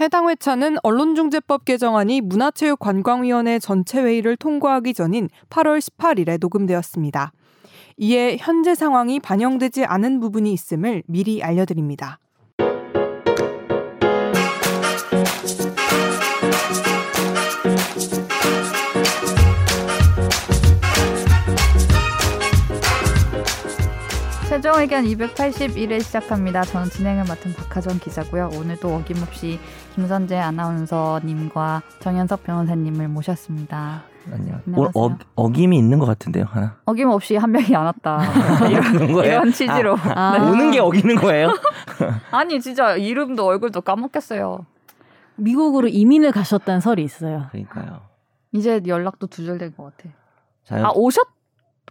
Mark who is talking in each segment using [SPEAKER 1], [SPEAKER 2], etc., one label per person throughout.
[SPEAKER 1] 해당 회차는 언론중재법 개정안이 문화체육관광위원회 전체 회의를 통과하기 전인 8월 18일에 녹음되었습니다. 이에 현재 상황이 반영되지 않은 부분이 있음을 미리 알려드립니다.
[SPEAKER 2] 최종 의견 281회 시작합니다. 저는 진행을 맡은 박하정 기자고요. 오늘도 어김없이 김선재 아나운서님과 정현석 변호사님을 모셨습니다.
[SPEAKER 3] 안녕.
[SPEAKER 2] 안녕하세요.
[SPEAKER 3] 어, 어 김이 있는 것 같은데요, 하나.
[SPEAKER 2] 어김 없이 한 명이 안 왔다.
[SPEAKER 3] 거예요?
[SPEAKER 2] 이런 취지로.
[SPEAKER 4] 아.
[SPEAKER 2] 네.
[SPEAKER 3] 오는 게 어기는 거예요?
[SPEAKER 2] 아니 진짜 이름도 얼굴도 까먹겠어요.
[SPEAKER 4] 미국으로 이민을 가셨다는 설이 있어요.
[SPEAKER 3] 그러니까요.
[SPEAKER 2] 이제 연락도 두절된 것 같아.
[SPEAKER 3] 자,
[SPEAKER 2] 아 오셨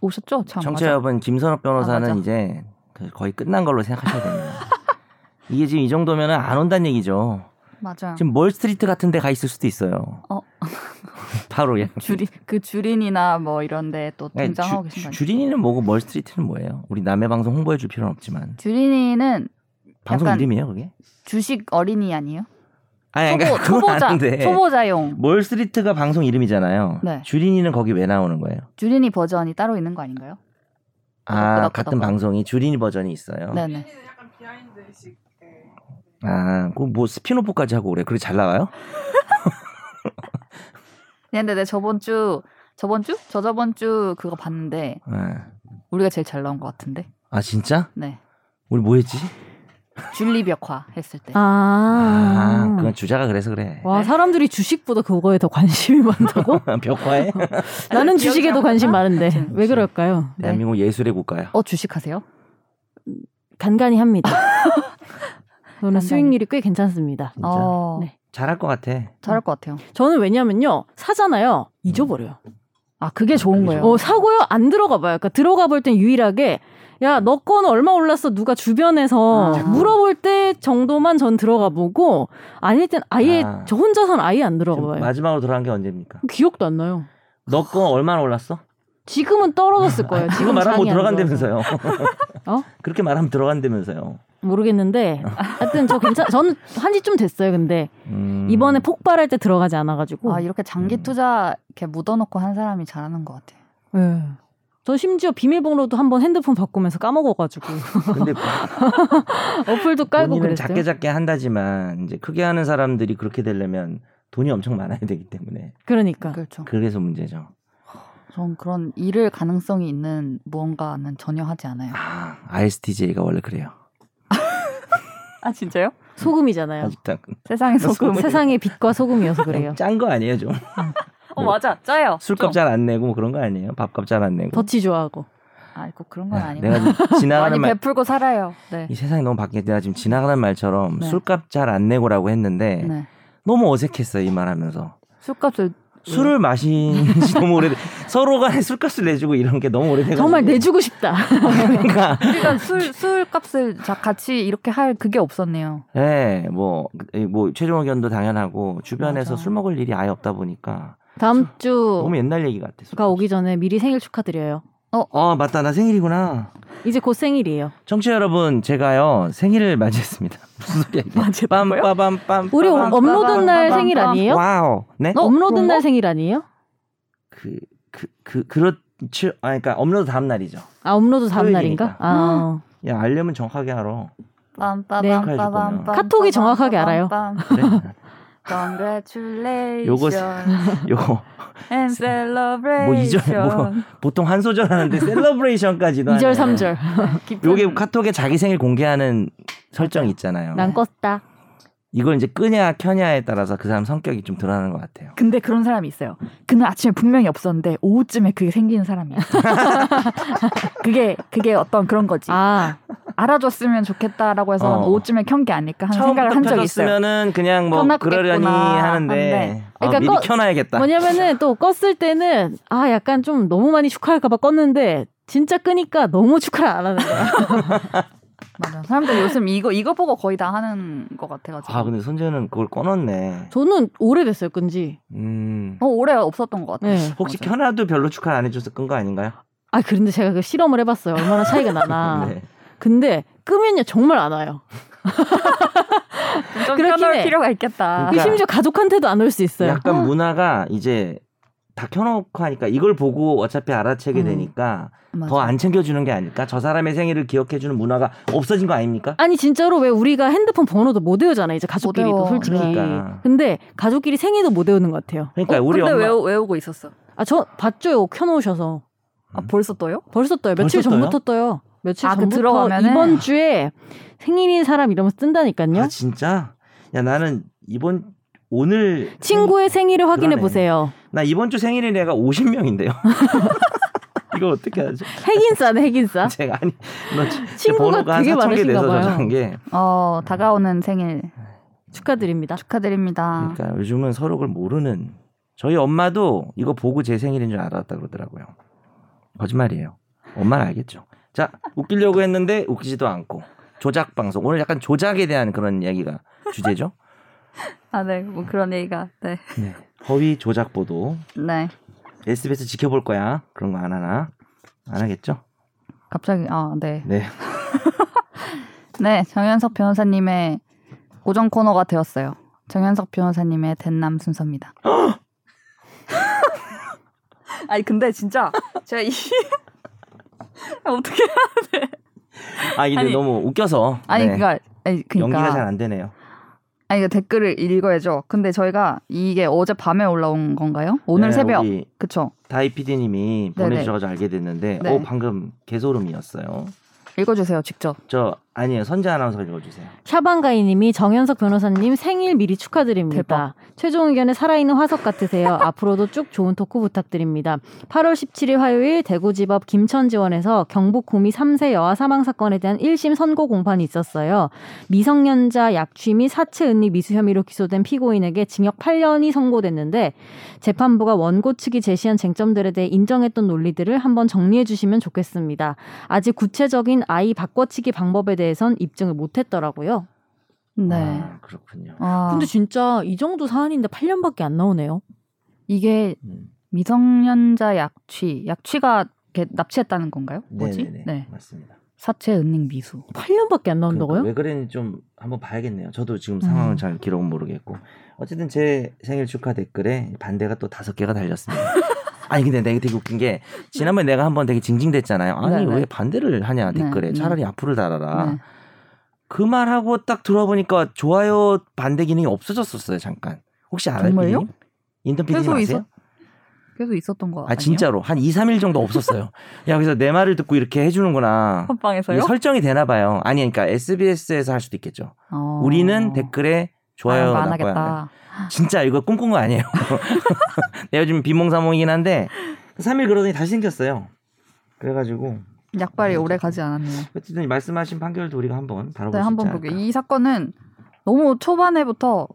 [SPEAKER 2] 오셨죠? 참.
[SPEAKER 3] 청취자
[SPEAKER 2] 맞아.
[SPEAKER 3] 여러분, 김선욱 변호사는
[SPEAKER 2] 아, 맞아.
[SPEAKER 3] 이제 그 거의 끝난 걸로 생각하셔야 됩니다. 이게 지금 이 정도면 안 온다는 얘기죠.
[SPEAKER 2] 맞아요.
[SPEAKER 3] 지금 멀스트리트 같은 데 가 있을 수도 있어요.
[SPEAKER 2] 어.
[SPEAKER 3] 바로 그냥.
[SPEAKER 2] 주린 그 주린이나 뭐 이런 데 또
[SPEAKER 3] 아니,
[SPEAKER 2] 등장하고
[SPEAKER 3] 주-
[SPEAKER 2] 계신 거
[SPEAKER 3] 주린이는 뭐고 멀스트리트는 뭐예요? 우리 남의 방송 홍보해 줄 필요는 없지만.
[SPEAKER 2] 주린이는
[SPEAKER 3] 방송 이름이에요, 그게?
[SPEAKER 2] 주식 어린이 아니에요?
[SPEAKER 3] 아니,
[SPEAKER 2] 초보,
[SPEAKER 3] 그러니까
[SPEAKER 2] 초보자
[SPEAKER 3] 아는데.
[SPEAKER 2] 초보자용
[SPEAKER 3] 멀스트리트가 방송 이름이잖아요.
[SPEAKER 2] 네.
[SPEAKER 3] 주린이는 거기 왜 나오는 거예요?
[SPEAKER 2] 주린이 버전이 따로 있는 거 아닌가요?
[SPEAKER 3] 아,
[SPEAKER 2] 그렇구나,
[SPEAKER 3] 같은
[SPEAKER 2] 그렇구나.
[SPEAKER 3] 방송이 주린이 버전이 있어요.
[SPEAKER 2] 네네.
[SPEAKER 3] 아, 그뭐 스피노프까지 하고 그래. 그게 잘 나가요?
[SPEAKER 2] 근데 내 저번 주 저번 주 저 저번 주 그거 봤는데
[SPEAKER 3] 네.
[SPEAKER 2] 우리가 제일 잘 나온 것 같은데.
[SPEAKER 3] 아, 진짜?
[SPEAKER 2] 네.
[SPEAKER 3] 우리 뭐 했지?
[SPEAKER 2] 줄리 벽화 했을 때.
[SPEAKER 4] 아,
[SPEAKER 3] 아, 그건 주자가 그래서 그래.
[SPEAKER 4] 와 사람들이 주식보다 그거에 더 관심이 많다고?
[SPEAKER 3] 벽화에?
[SPEAKER 4] 나는
[SPEAKER 2] 기억이
[SPEAKER 4] 주식에도
[SPEAKER 2] 안
[SPEAKER 4] 관심
[SPEAKER 2] 나?
[SPEAKER 4] 많은데 왜 그럴까요?
[SPEAKER 2] 네.
[SPEAKER 3] 대한민국 예술의 국가야.
[SPEAKER 2] 어 주식하세요?
[SPEAKER 4] 간간히 합니다. 저는. 수익률이 꽤 괜찮습니다.
[SPEAKER 3] 진짜.
[SPEAKER 2] 어
[SPEAKER 4] 네.
[SPEAKER 3] 잘할 것 같아.
[SPEAKER 2] 잘할 것 같아요.
[SPEAKER 4] 저는 왜냐면요 사잖아요 잊어버려요.
[SPEAKER 2] 아 그게 좋은 거예요.
[SPEAKER 4] 어 사고요 안 들어가 봐요. 그러니까 들어가 볼 땐 유일하게 야너 거는 얼마 올랐어 누가 주변에서
[SPEAKER 2] 아.
[SPEAKER 4] 물어볼 때 정도만 전 들어가 보고 아닐 땐 아예
[SPEAKER 3] 아.
[SPEAKER 4] 저 혼자서는 아예 안 들어가 봐요.
[SPEAKER 3] 마지막으로 들어간 게 언제입니까?
[SPEAKER 4] 기억도 안 나요.
[SPEAKER 3] 너거 얼마나 올랐어?
[SPEAKER 4] 지금은 떨어졌을 거예요.
[SPEAKER 3] 그거
[SPEAKER 4] 지금
[SPEAKER 3] 말하면 뭐. 들어간다면서요.
[SPEAKER 4] 어?
[SPEAKER 3] 그렇게 말하면 들어간다면서요.
[SPEAKER 4] 모르겠는데 하여튼 저 괜찮. 저는 한지 좀 됐어요. 근데
[SPEAKER 3] 음.
[SPEAKER 4] 이번에 폭발할 때 들어가지 않아가지고.
[SPEAKER 2] 아 이렇게 장기
[SPEAKER 3] 음.
[SPEAKER 2] 투자 이렇게 묻어놓고 한 사람이 잘하는 것 같아요.
[SPEAKER 4] 예. 저 심지어 비밀번호도 한번 핸드폰 바꾸면서 까먹어가지고
[SPEAKER 3] 근데
[SPEAKER 4] 어플도 깔고
[SPEAKER 3] 본인은
[SPEAKER 4] 그랬어요.
[SPEAKER 3] 작게 작게 한다지만 이제 크게 하는 사람들이 그렇게 되려면 돈이 엄청 많아야 되기 때문에
[SPEAKER 4] 그러니까
[SPEAKER 2] 그렇죠.
[SPEAKER 3] 그래서 문제죠.
[SPEAKER 2] 전 그런 잃을 가능성이 있는 무언가는 전혀 하지 않아요.
[SPEAKER 3] 아, ISTJ가 원래 그래요.
[SPEAKER 2] 아 진짜요?
[SPEAKER 4] 소금이잖아요.
[SPEAKER 3] 아직도
[SPEAKER 2] 세상의 소금.
[SPEAKER 4] 세상의 빛과 소금이어서 그래요.
[SPEAKER 3] 짠 거 아니에요, 좀.
[SPEAKER 2] 어 맞아 짜요.
[SPEAKER 3] 술값 잘 안 내고 뭐 그런 거 아니에요? 밥값 잘 안 내고.
[SPEAKER 4] 더치 좋아하고.
[SPEAKER 2] 아이고 그런 건
[SPEAKER 3] 야,
[SPEAKER 2] 아니고.
[SPEAKER 3] 내가 지금 지나가는
[SPEAKER 2] 많이
[SPEAKER 3] 말,
[SPEAKER 2] 베풀고 살아요. 네.
[SPEAKER 3] 이 세상이 너무 바뀌어. 내가 지금 지나가는 말처럼
[SPEAKER 2] 네.
[SPEAKER 3] 술값 잘 안 내고라고 했는데
[SPEAKER 2] 네.
[SPEAKER 3] 너무 어색했어요, 이 말하면서.
[SPEAKER 2] 술값을
[SPEAKER 3] 술을 마신 지 너무 오래돼. 서로 간에 술값을 내주고 이런 게 너무 오래돼가지고.
[SPEAKER 4] 정말 내주고 싶다.
[SPEAKER 3] 그러니까.
[SPEAKER 2] 우리가 술 술값을 자 같이 이렇게 할 그게 없었네요.
[SPEAKER 3] 예, 뭐, 뭐, 최종 의견도 당연하고, 주변에서
[SPEAKER 2] 맞아.
[SPEAKER 3] 술 먹을 일이 아예 없다 보니까,
[SPEAKER 4] 다음 주가
[SPEAKER 3] 너무 옛날 얘기 같아. 술.
[SPEAKER 4] 오기 전에 미리 생일 축하드려요.
[SPEAKER 3] 어, 맞다. 나 생일이구나.
[SPEAKER 4] 이제 곧 생일이에요.
[SPEAKER 3] 청취자 여러분, 제가요, 생일을 맞이했습니다. 무슨 소리야, 이게. 빰빠밤빰.
[SPEAKER 4] 우리 업로드 날 생일. 아니에요?
[SPEAKER 3] 와우. 네?
[SPEAKER 2] 어?
[SPEAKER 4] 업로드 날
[SPEAKER 2] 거?
[SPEAKER 4] 생일 아니에요?
[SPEAKER 3] 그, 그, 그, 그렇죠. 아, 그러니까 업로드 다음 날이죠.
[SPEAKER 4] 아 업로드 다음. 날인가? 아
[SPEAKER 3] 야, 알려면 정확하게 알아.
[SPEAKER 2] 빰빠밤빠밤.
[SPEAKER 4] 카톡이 정확하게 알아요.
[SPEAKER 3] 그래?
[SPEAKER 2] Congratulations
[SPEAKER 3] 요거, 요거,
[SPEAKER 2] and celebration.
[SPEAKER 3] 뭐 이절, 뭐, 보통 한 소절 하는데, 셀러브레이션까지도.
[SPEAKER 4] 2절
[SPEAKER 3] 하네.
[SPEAKER 4] 3절.
[SPEAKER 3] 요게 카톡에 자기 생일 공개하는 설정 있잖아요.
[SPEAKER 4] 난 껐다.
[SPEAKER 3] 이걸 이제 끄냐 켜냐에 따라서 그 사람 성격이 좀 드러나는 것 같아요.
[SPEAKER 2] 근데 그런 사람이 있어요. 그날 아침에 분명히 없었는데 오후쯤에 그게 생기는 사람이야. 그게 그게 어떤 그런 거지.
[SPEAKER 4] 아
[SPEAKER 2] 알아줬으면 좋겠다라고 해서
[SPEAKER 3] 어.
[SPEAKER 2] 오후쯤에 켠 게 아닐까 하는 생각을
[SPEAKER 3] 처음부터
[SPEAKER 2] 한 적이 있어요.
[SPEAKER 3] 켜졌으면은 그냥 뭐 그러려니 하는데. 아,
[SPEAKER 4] 그러니까
[SPEAKER 3] 미리
[SPEAKER 4] 꺼-
[SPEAKER 3] 켜놔야겠다.
[SPEAKER 4] 뭐냐면은 또 껐을 때는 아 약간 좀 너무 많이 축하할까봐 껐는데 진짜 끄니까 너무 축하를 안 하는 거야.
[SPEAKER 2] 맞아. 사람들 요즘 이거 이거 보고 거의 다 하는 것 같아가지고.
[SPEAKER 3] 아 근데 선재는 그걸 꺼놨네.
[SPEAKER 4] 저는 오래됐어요 끈지.
[SPEAKER 3] 음.
[SPEAKER 2] 어 오래 없었던 것 같아요.
[SPEAKER 4] 네.
[SPEAKER 3] 혹시
[SPEAKER 2] 맞아.
[SPEAKER 3] 켜놔도 별로 축하 안 해줘서 끈 거 아닌가요?
[SPEAKER 4] 아 그런데 제가 그 실험을 해봤어요. 얼마나 차이가 나나.
[SPEAKER 3] 네.
[SPEAKER 4] 근데 끄면요 정말 안 와요.
[SPEAKER 2] 좀
[SPEAKER 4] 해.
[SPEAKER 2] 필요가 있겠다.
[SPEAKER 3] 그러니까
[SPEAKER 4] 심지어 가족한테도 안 올 수 있어요.
[SPEAKER 3] 약간 문화가 이제 다 켜놓고 하니까 이걸 보고 어차피 알아채게
[SPEAKER 4] 음.
[SPEAKER 3] 되니까. 더 안 챙겨주는 게 아닐까? 저 사람의 생일을 기억해주는 문화가 없어진 거 아닙니까?
[SPEAKER 4] 아니 진짜로 왜 우리가 핸드폰 번호도 못 외우잖아 이제 가족끼리도. 솔직히.
[SPEAKER 3] 그러니까.
[SPEAKER 4] 근데 가족끼리 생일도 못 외우는 것 같아요.
[SPEAKER 3] 그러니까
[SPEAKER 2] 어,
[SPEAKER 3] 우리
[SPEAKER 2] 근데
[SPEAKER 3] 엄마
[SPEAKER 2] 외우, 외우고 있었어.
[SPEAKER 4] 아 저 봤죠 켜놓으셔서
[SPEAKER 2] 아 벌써 떠요?
[SPEAKER 4] 벌써 떠요. 며칠
[SPEAKER 3] 벌써
[SPEAKER 4] 전부터 떠요. 며칠
[SPEAKER 2] 아, 그
[SPEAKER 4] 전부터
[SPEAKER 2] 들어가면은?
[SPEAKER 4] 이번 주에 생일인 사람 이러면서 뜬다니까요.
[SPEAKER 3] 아 진짜? 야 나는 이번 오늘
[SPEAKER 4] 친구의 생일을 확인해. 보세요.
[SPEAKER 3] 나 이번 주 생일인 애가 50명인데요. 이거 어떻게 하죠?
[SPEAKER 4] 핵인싸네 핵인싸.
[SPEAKER 3] 제가 아니 너제
[SPEAKER 4] 친구가 되게
[SPEAKER 3] 4천 개
[SPEAKER 4] 많으신가 봐요.
[SPEAKER 3] 게
[SPEAKER 2] 어 다가오는 생일
[SPEAKER 4] 축하드립니다.
[SPEAKER 2] 축하드립니다.
[SPEAKER 3] 그러니까 요즘은 서로 그걸 모르는 저희 엄마도 이거 보고 제 생일인 줄 알았다 그러더라고요. 거짓말이에요. 엄마는 알겠죠. 자 웃기려고 했는데 웃기지도 않고 조작 방송 오늘 약간 조작에 대한 그런 이야기가 주제죠.
[SPEAKER 2] 아 네, 뭐 그런 얘기가 네,
[SPEAKER 3] 네. 허위 조작 보도
[SPEAKER 2] 네.
[SPEAKER 3] SBS 지켜볼 거야. 그런 거 안 하나? 안 하겠죠?
[SPEAKER 2] 갑자기 아 네,
[SPEAKER 3] 네.
[SPEAKER 2] 네 정현석 변호사님의 고정 코너가 되었어요. 정현석 변호사님의 den남 순서입니다. 아니 근데 진짜 제가 이 어떻게
[SPEAKER 3] 아 이게
[SPEAKER 2] 아니,
[SPEAKER 3] 너무 웃겨서
[SPEAKER 2] 아니
[SPEAKER 3] 네.
[SPEAKER 2] 그니까 아니
[SPEAKER 3] 연기가 잘 안 되네요.
[SPEAKER 2] 아니 그 댓글을 읽어야죠. 근데 저희가 이게 어제 밤에 올라온 건가요? 오늘
[SPEAKER 3] 네,
[SPEAKER 2] 새벽 그쵸?
[SPEAKER 3] 다이 PD님이
[SPEAKER 2] 네네.
[SPEAKER 3] 보내주셔서 알게 됐는데,
[SPEAKER 2] 네.
[SPEAKER 3] 어 방금 개소름이었어요.
[SPEAKER 2] 읽어주세요 직접.
[SPEAKER 3] 저 아니에요 선재 아나운서 읽어주세요.
[SPEAKER 4] 샤방가이님이 정현석 변호사님 생일 미리 축하드립니다.
[SPEAKER 2] 대박.
[SPEAKER 4] 최종 의견에 살아있는 화석 같으세요. 앞으로도 쭉 좋은 토크 부탁드립니다. 8월 17일 화요일 대구지법 김천지원에서 경북 구미 3세 여아 사망 사건에 대한 1심 선고 공판이 있었어요. 미성년자 약취 및 사체 은닉 미수 혐의로 기소된 피고인에게 징역 8년이 선고됐는데 재판부가 원고 측이 제시한 쟁점들에 대해 인정했던 논리들을 한번 정리해 주시면 좋겠습니다. 아직 구체적인 아이 바꿔치기 방법에 대해선 입증을 못했더라고요.
[SPEAKER 2] 네.
[SPEAKER 3] 아, 그렇군요.
[SPEAKER 2] 아,
[SPEAKER 4] 근데 진짜 이 정도 사안인데 8년밖에 안 나오네요.
[SPEAKER 2] 이게
[SPEAKER 3] 음.
[SPEAKER 2] 미성년자 약취, 약취가 납치했다는 건가요? 뭐지?
[SPEAKER 3] 네네네.
[SPEAKER 2] 네.
[SPEAKER 3] 맞습니다.
[SPEAKER 2] 사체 은닉 미수.
[SPEAKER 4] 8년밖에 안 나온다고요?
[SPEAKER 3] 그러니까 왜 그랬는지 좀 한번 봐야겠네요. 저도 지금 상황은
[SPEAKER 2] 음.
[SPEAKER 3] 잘 기록은 모르겠고 어쨌든 제 생일 축하 댓글에 반대가 또 다섯 개가 달렸습니다. 아니 근데 내가 되게 웃긴 게 지난번에 내가 한번 되게 징징댔잖아요. 아니
[SPEAKER 2] 네네.
[SPEAKER 3] 왜 반대를 하냐
[SPEAKER 2] 네,
[SPEAKER 3] 댓글에
[SPEAKER 2] 네.
[SPEAKER 3] 차라리 앞으로 달아라.
[SPEAKER 2] 네.
[SPEAKER 3] 그 말하고 딱 들어보니까 좋아요 반대 기능이 없어졌었어요 잠깐. 혹시 알아요?
[SPEAKER 2] 정말요?
[SPEAKER 3] 인턴
[SPEAKER 2] 계속
[SPEAKER 3] 아세요?
[SPEAKER 2] 있었- 계속 있었던
[SPEAKER 3] 거아
[SPEAKER 2] 아니에요?
[SPEAKER 3] 진짜로 한 2, 3일 정도 없었어요. 야 그래서 내 말을 듣고 이렇게 해주는구나. 이게 설정이 되나 봐요. 아니 그러니까 SBS에서 할 수도 있겠죠.
[SPEAKER 2] 어...
[SPEAKER 3] 우리는 댓글에 좋아요
[SPEAKER 2] 안
[SPEAKER 3] 나빠요.
[SPEAKER 2] 하겠다.
[SPEAKER 3] 진짜 이거 꿈꾼 거 아니에요. 내가 요즘 비몽사몽이긴 한데 3일 그러더니 다시 생겼어요. 그래가지고
[SPEAKER 2] 약발이 오래 가지 않았네요.
[SPEAKER 3] 어쨌든 말씀하신 판결도 우리가 한번 다뤄볼
[SPEAKER 2] 네,
[SPEAKER 3] 수
[SPEAKER 2] 한번.
[SPEAKER 3] 않을까.
[SPEAKER 2] 이 사건은 너무 초반에부터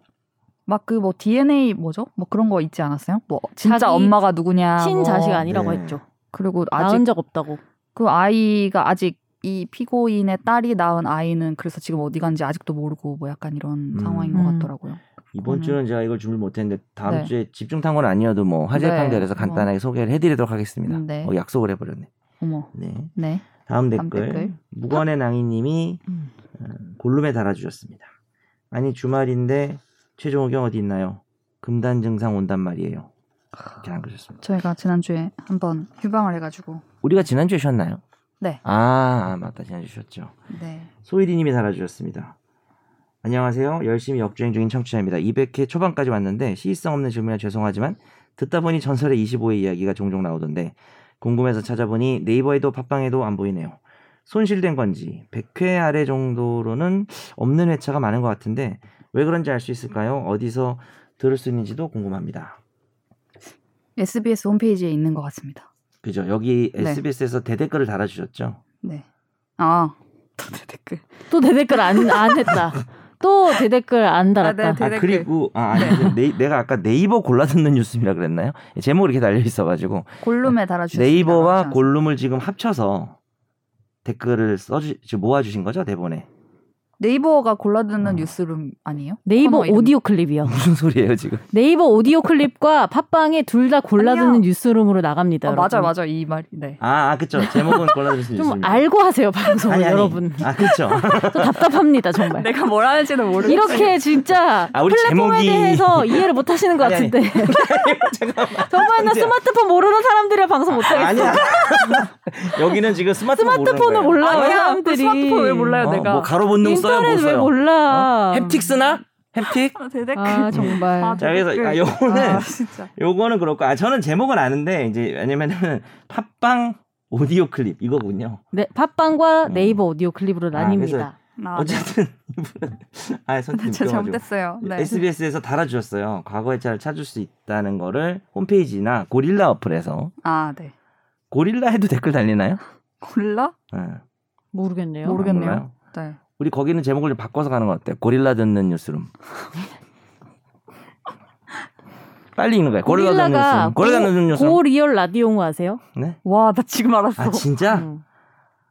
[SPEAKER 2] 막 그 뭐 DNA 뭐죠? 뭐 그런 거 있지 않았어요? 뭐 진짜 엄마가 누구냐.
[SPEAKER 4] 친 자식
[SPEAKER 2] 뭐.
[SPEAKER 4] 아니라고
[SPEAKER 3] 네.
[SPEAKER 4] 했죠.
[SPEAKER 2] 그리고 아직
[SPEAKER 4] 낳은 적 없다고.
[SPEAKER 2] 그 아이가 아직 이 피고인의 딸이 낳은 아이는 그래서 지금 어디 간지 아직도 모르고 뭐 약간 이런
[SPEAKER 3] 음.
[SPEAKER 2] 상황인 것
[SPEAKER 4] 음.
[SPEAKER 2] 같더라고요.
[SPEAKER 3] 이번 주는 제가 이걸 준비 못했는데 다음
[SPEAKER 2] 네.
[SPEAKER 3] 주에 집중 탐구는 아니어도 뭐 화재
[SPEAKER 2] 네.
[SPEAKER 3] 판결에서 간단하게 소개를 해드리도록 하겠습니다.
[SPEAKER 2] 음, 네.
[SPEAKER 3] 어, 약속을 해버렸네.
[SPEAKER 2] 어머,
[SPEAKER 3] 네.
[SPEAKER 2] 네.
[SPEAKER 3] 다음
[SPEAKER 2] 다음
[SPEAKER 3] 댓글,
[SPEAKER 2] 댓글.
[SPEAKER 3] 무건의 낭이님이
[SPEAKER 2] 음.
[SPEAKER 3] 어, 골룸에 달아주셨습니다. 아니 주말인데 최종 의견 어디 있나요? 금단 증상 온단 말이에요. 이렇게 남겨주셨습니다.
[SPEAKER 2] 저희가 지난주에 한번 휴방을 해가지고
[SPEAKER 3] 우리가 지난주에 쉬었나요?
[SPEAKER 2] 네.
[SPEAKER 3] 아, 아, 맞다 지난주 쉬었죠.
[SPEAKER 2] 네.
[SPEAKER 3] 소희리님이 달아주셨습니다. 안녕하세요. 열심히 역주행 중인 청취자입니다. 200회 초반까지 왔는데 시의성 없는 질문에 죄송하지만 듣다 보니 전설의 25회 이야기가 종종 나오던데 궁금해서 찾아보니 네이버에도 팟빵에도 안 보이네요. 손실된 건지 100회 아래 정도로는 없는 회차가 많은 것 같은데 왜 그런지 알 수 있을까요? 어디서 들을 수 있는지도 궁금합니다.
[SPEAKER 2] SBS 홈페이지에 있는 것 같습니다.
[SPEAKER 3] 그죠? 여기
[SPEAKER 2] 네.
[SPEAKER 3] SBS에서 대댓글을 달아주셨죠?
[SPEAKER 2] 네. 아, 또 댓글.
[SPEAKER 4] 또 대댓글 안, 안 했다. 또 대댓글 안 달았다.
[SPEAKER 2] 아, 네,
[SPEAKER 3] 아
[SPEAKER 2] 대댓글.
[SPEAKER 3] 그리고 아 아니 네. 내가 아까 네이버 골라 듣는 뉴스이라 그랬나요? 제목이 이렇게 달려 있어가지고
[SPEAKER 2] 골룸에 달아주셨습니다.
[SPEAKER 3] 네이버와
[SPEAKER 2] 맞지
[SPEAKER 3] 골룸을 지금 합쳐서 댓글을 써주 모아주신 거죠 대본에.
[SPEAKER 2] 네이버가 골라듣는
[SPEAKER 3] 어.
[SPEAKER 2] 뉴스룸 아니에요?
[SPEAKER 4] 네이버. 오디오 클립이요.
[SPEAKER 3] 무슨 소리예요 지금?
[SPEAKER 4] 네이버 오디오 클립과 팟빵에 둘 다 골라듣는
[SPEAKER 2] 아니요.
[SPEAKER 4] 뉴스룸으로 나갑니다.
[SPEAKER 2] 어, 맞아. 맞아 이 말. 네.
[SPEAKER 3] 아, 아 그쵸. 제목은
[SPEAKER 4] 좀
[SPEAKER 3] 있습니다.
[SPEAKER 4] 알고 하세요 방송을 여러분.
[SPEAKER 3] 아 그쵸.
[SPEAKER 4] 또 답답합니다 정말.
[SPEAKER 2] 내가 뭘 하는지는 모르겠어.
[SPEAKER 4] 이렇게 진짜
[SPEAKER 3] 아, 우리
[SPEAKER 4] 플랫폼에
[SPEAKER 3] 제목이-
[SPEAKER 4] 대해서 이해를 못 하시는 것
[SPEAKER 3] 아니, 아니.
[SPEAKER 4] 같은데. 정말 나 스마트폰 모르는 사람들이랑 방송 못 하겠어.
[SPEAKER 3] 아니야. 여기는 지금 스마트폰
[SPEAKER 4] 스마트폰을. 몰라요
[SPEAKER 2] 아니야,
[SPEAKER 4] 사람들이.
[SPEAKER 2] 그 스마트폰 왜 몰라요,
[SPEAKER 3] 어,
[SPEAKER 2] 내가?
[SPEAKER 3] 뭐 가로 본능 써요, 뭐
[SPEAKER 4] 인터넷 왜
[SPEAKER 3] 써요?
[SPEAKER 4] 몰라?
[SPEAKER 3] 어? 햅틱 쓰나? 햅틱?
[SPEAKER 2] 아, 대댓글.
[SPEAKER 4] 아 정말.
[SPEAKER 2] 아,
[SPEAKER 3] 자, 그래서. 아, 요거는
[SPEAKER 2] 아, 진짜.
[SPEAKER 3] 요거는 그렇고 아 저는 제목은 아는데 이제 왜냐면은 팟빵 오디오 클립 이거군요.
[SPEAKER 4] 네, 팟빵과
[SPEAKER 3] 음.
[SPEAKER 4] 네이버 오디오 클립으로
[SPEAKER 3] 아,
[SPEAKER 4] 나뉩니다.
[SPEAKER 2] 아, 네.
[SPEAKER 3] 어쨌든 이분은 아 선생님
[SPEAKER 2] 제가
[SPEAKER 3] 웃겨가지고.
[SPEAKER 2] 잘못했어요. 네.
[SPEAKER 3] SBS에서 달아주셨어요. 과거의 차를 찾을 수 있다는 거를 홈페이지나 고릴라 어플에서
[SPEAKER 2] 아, 네.
[SPEAKER 3] 고릴라 해도 댓글 달리나요?
[SPEAKER 2] 골라?
[SPEAKER 3] 네.
[SPEAKER 4] 모르겠네요.
[SPEAKER 2] 모르겠네요.
[SPEAKER 3] 몰라요?
[SPEAKER 2] 네.
[SPEAKER 3] 우리 거기는 제목을 좀 바꿔서 가는 거 어때요? 고릴라 듣는 뉴스룸. 빨리 읽는 거예요. 고릴라 듣는 뉴스룸. 고릴라 듣는 뉴스룸.
[SPEAKER 4] Go Real 라디오인 거 아세요?
[SPEAKER 3] 네?
[SPEAKER 2] 와, 나 지금 알았어.
[SPEAKER 3] 아 진짜?
[SPEAKER 4] 음.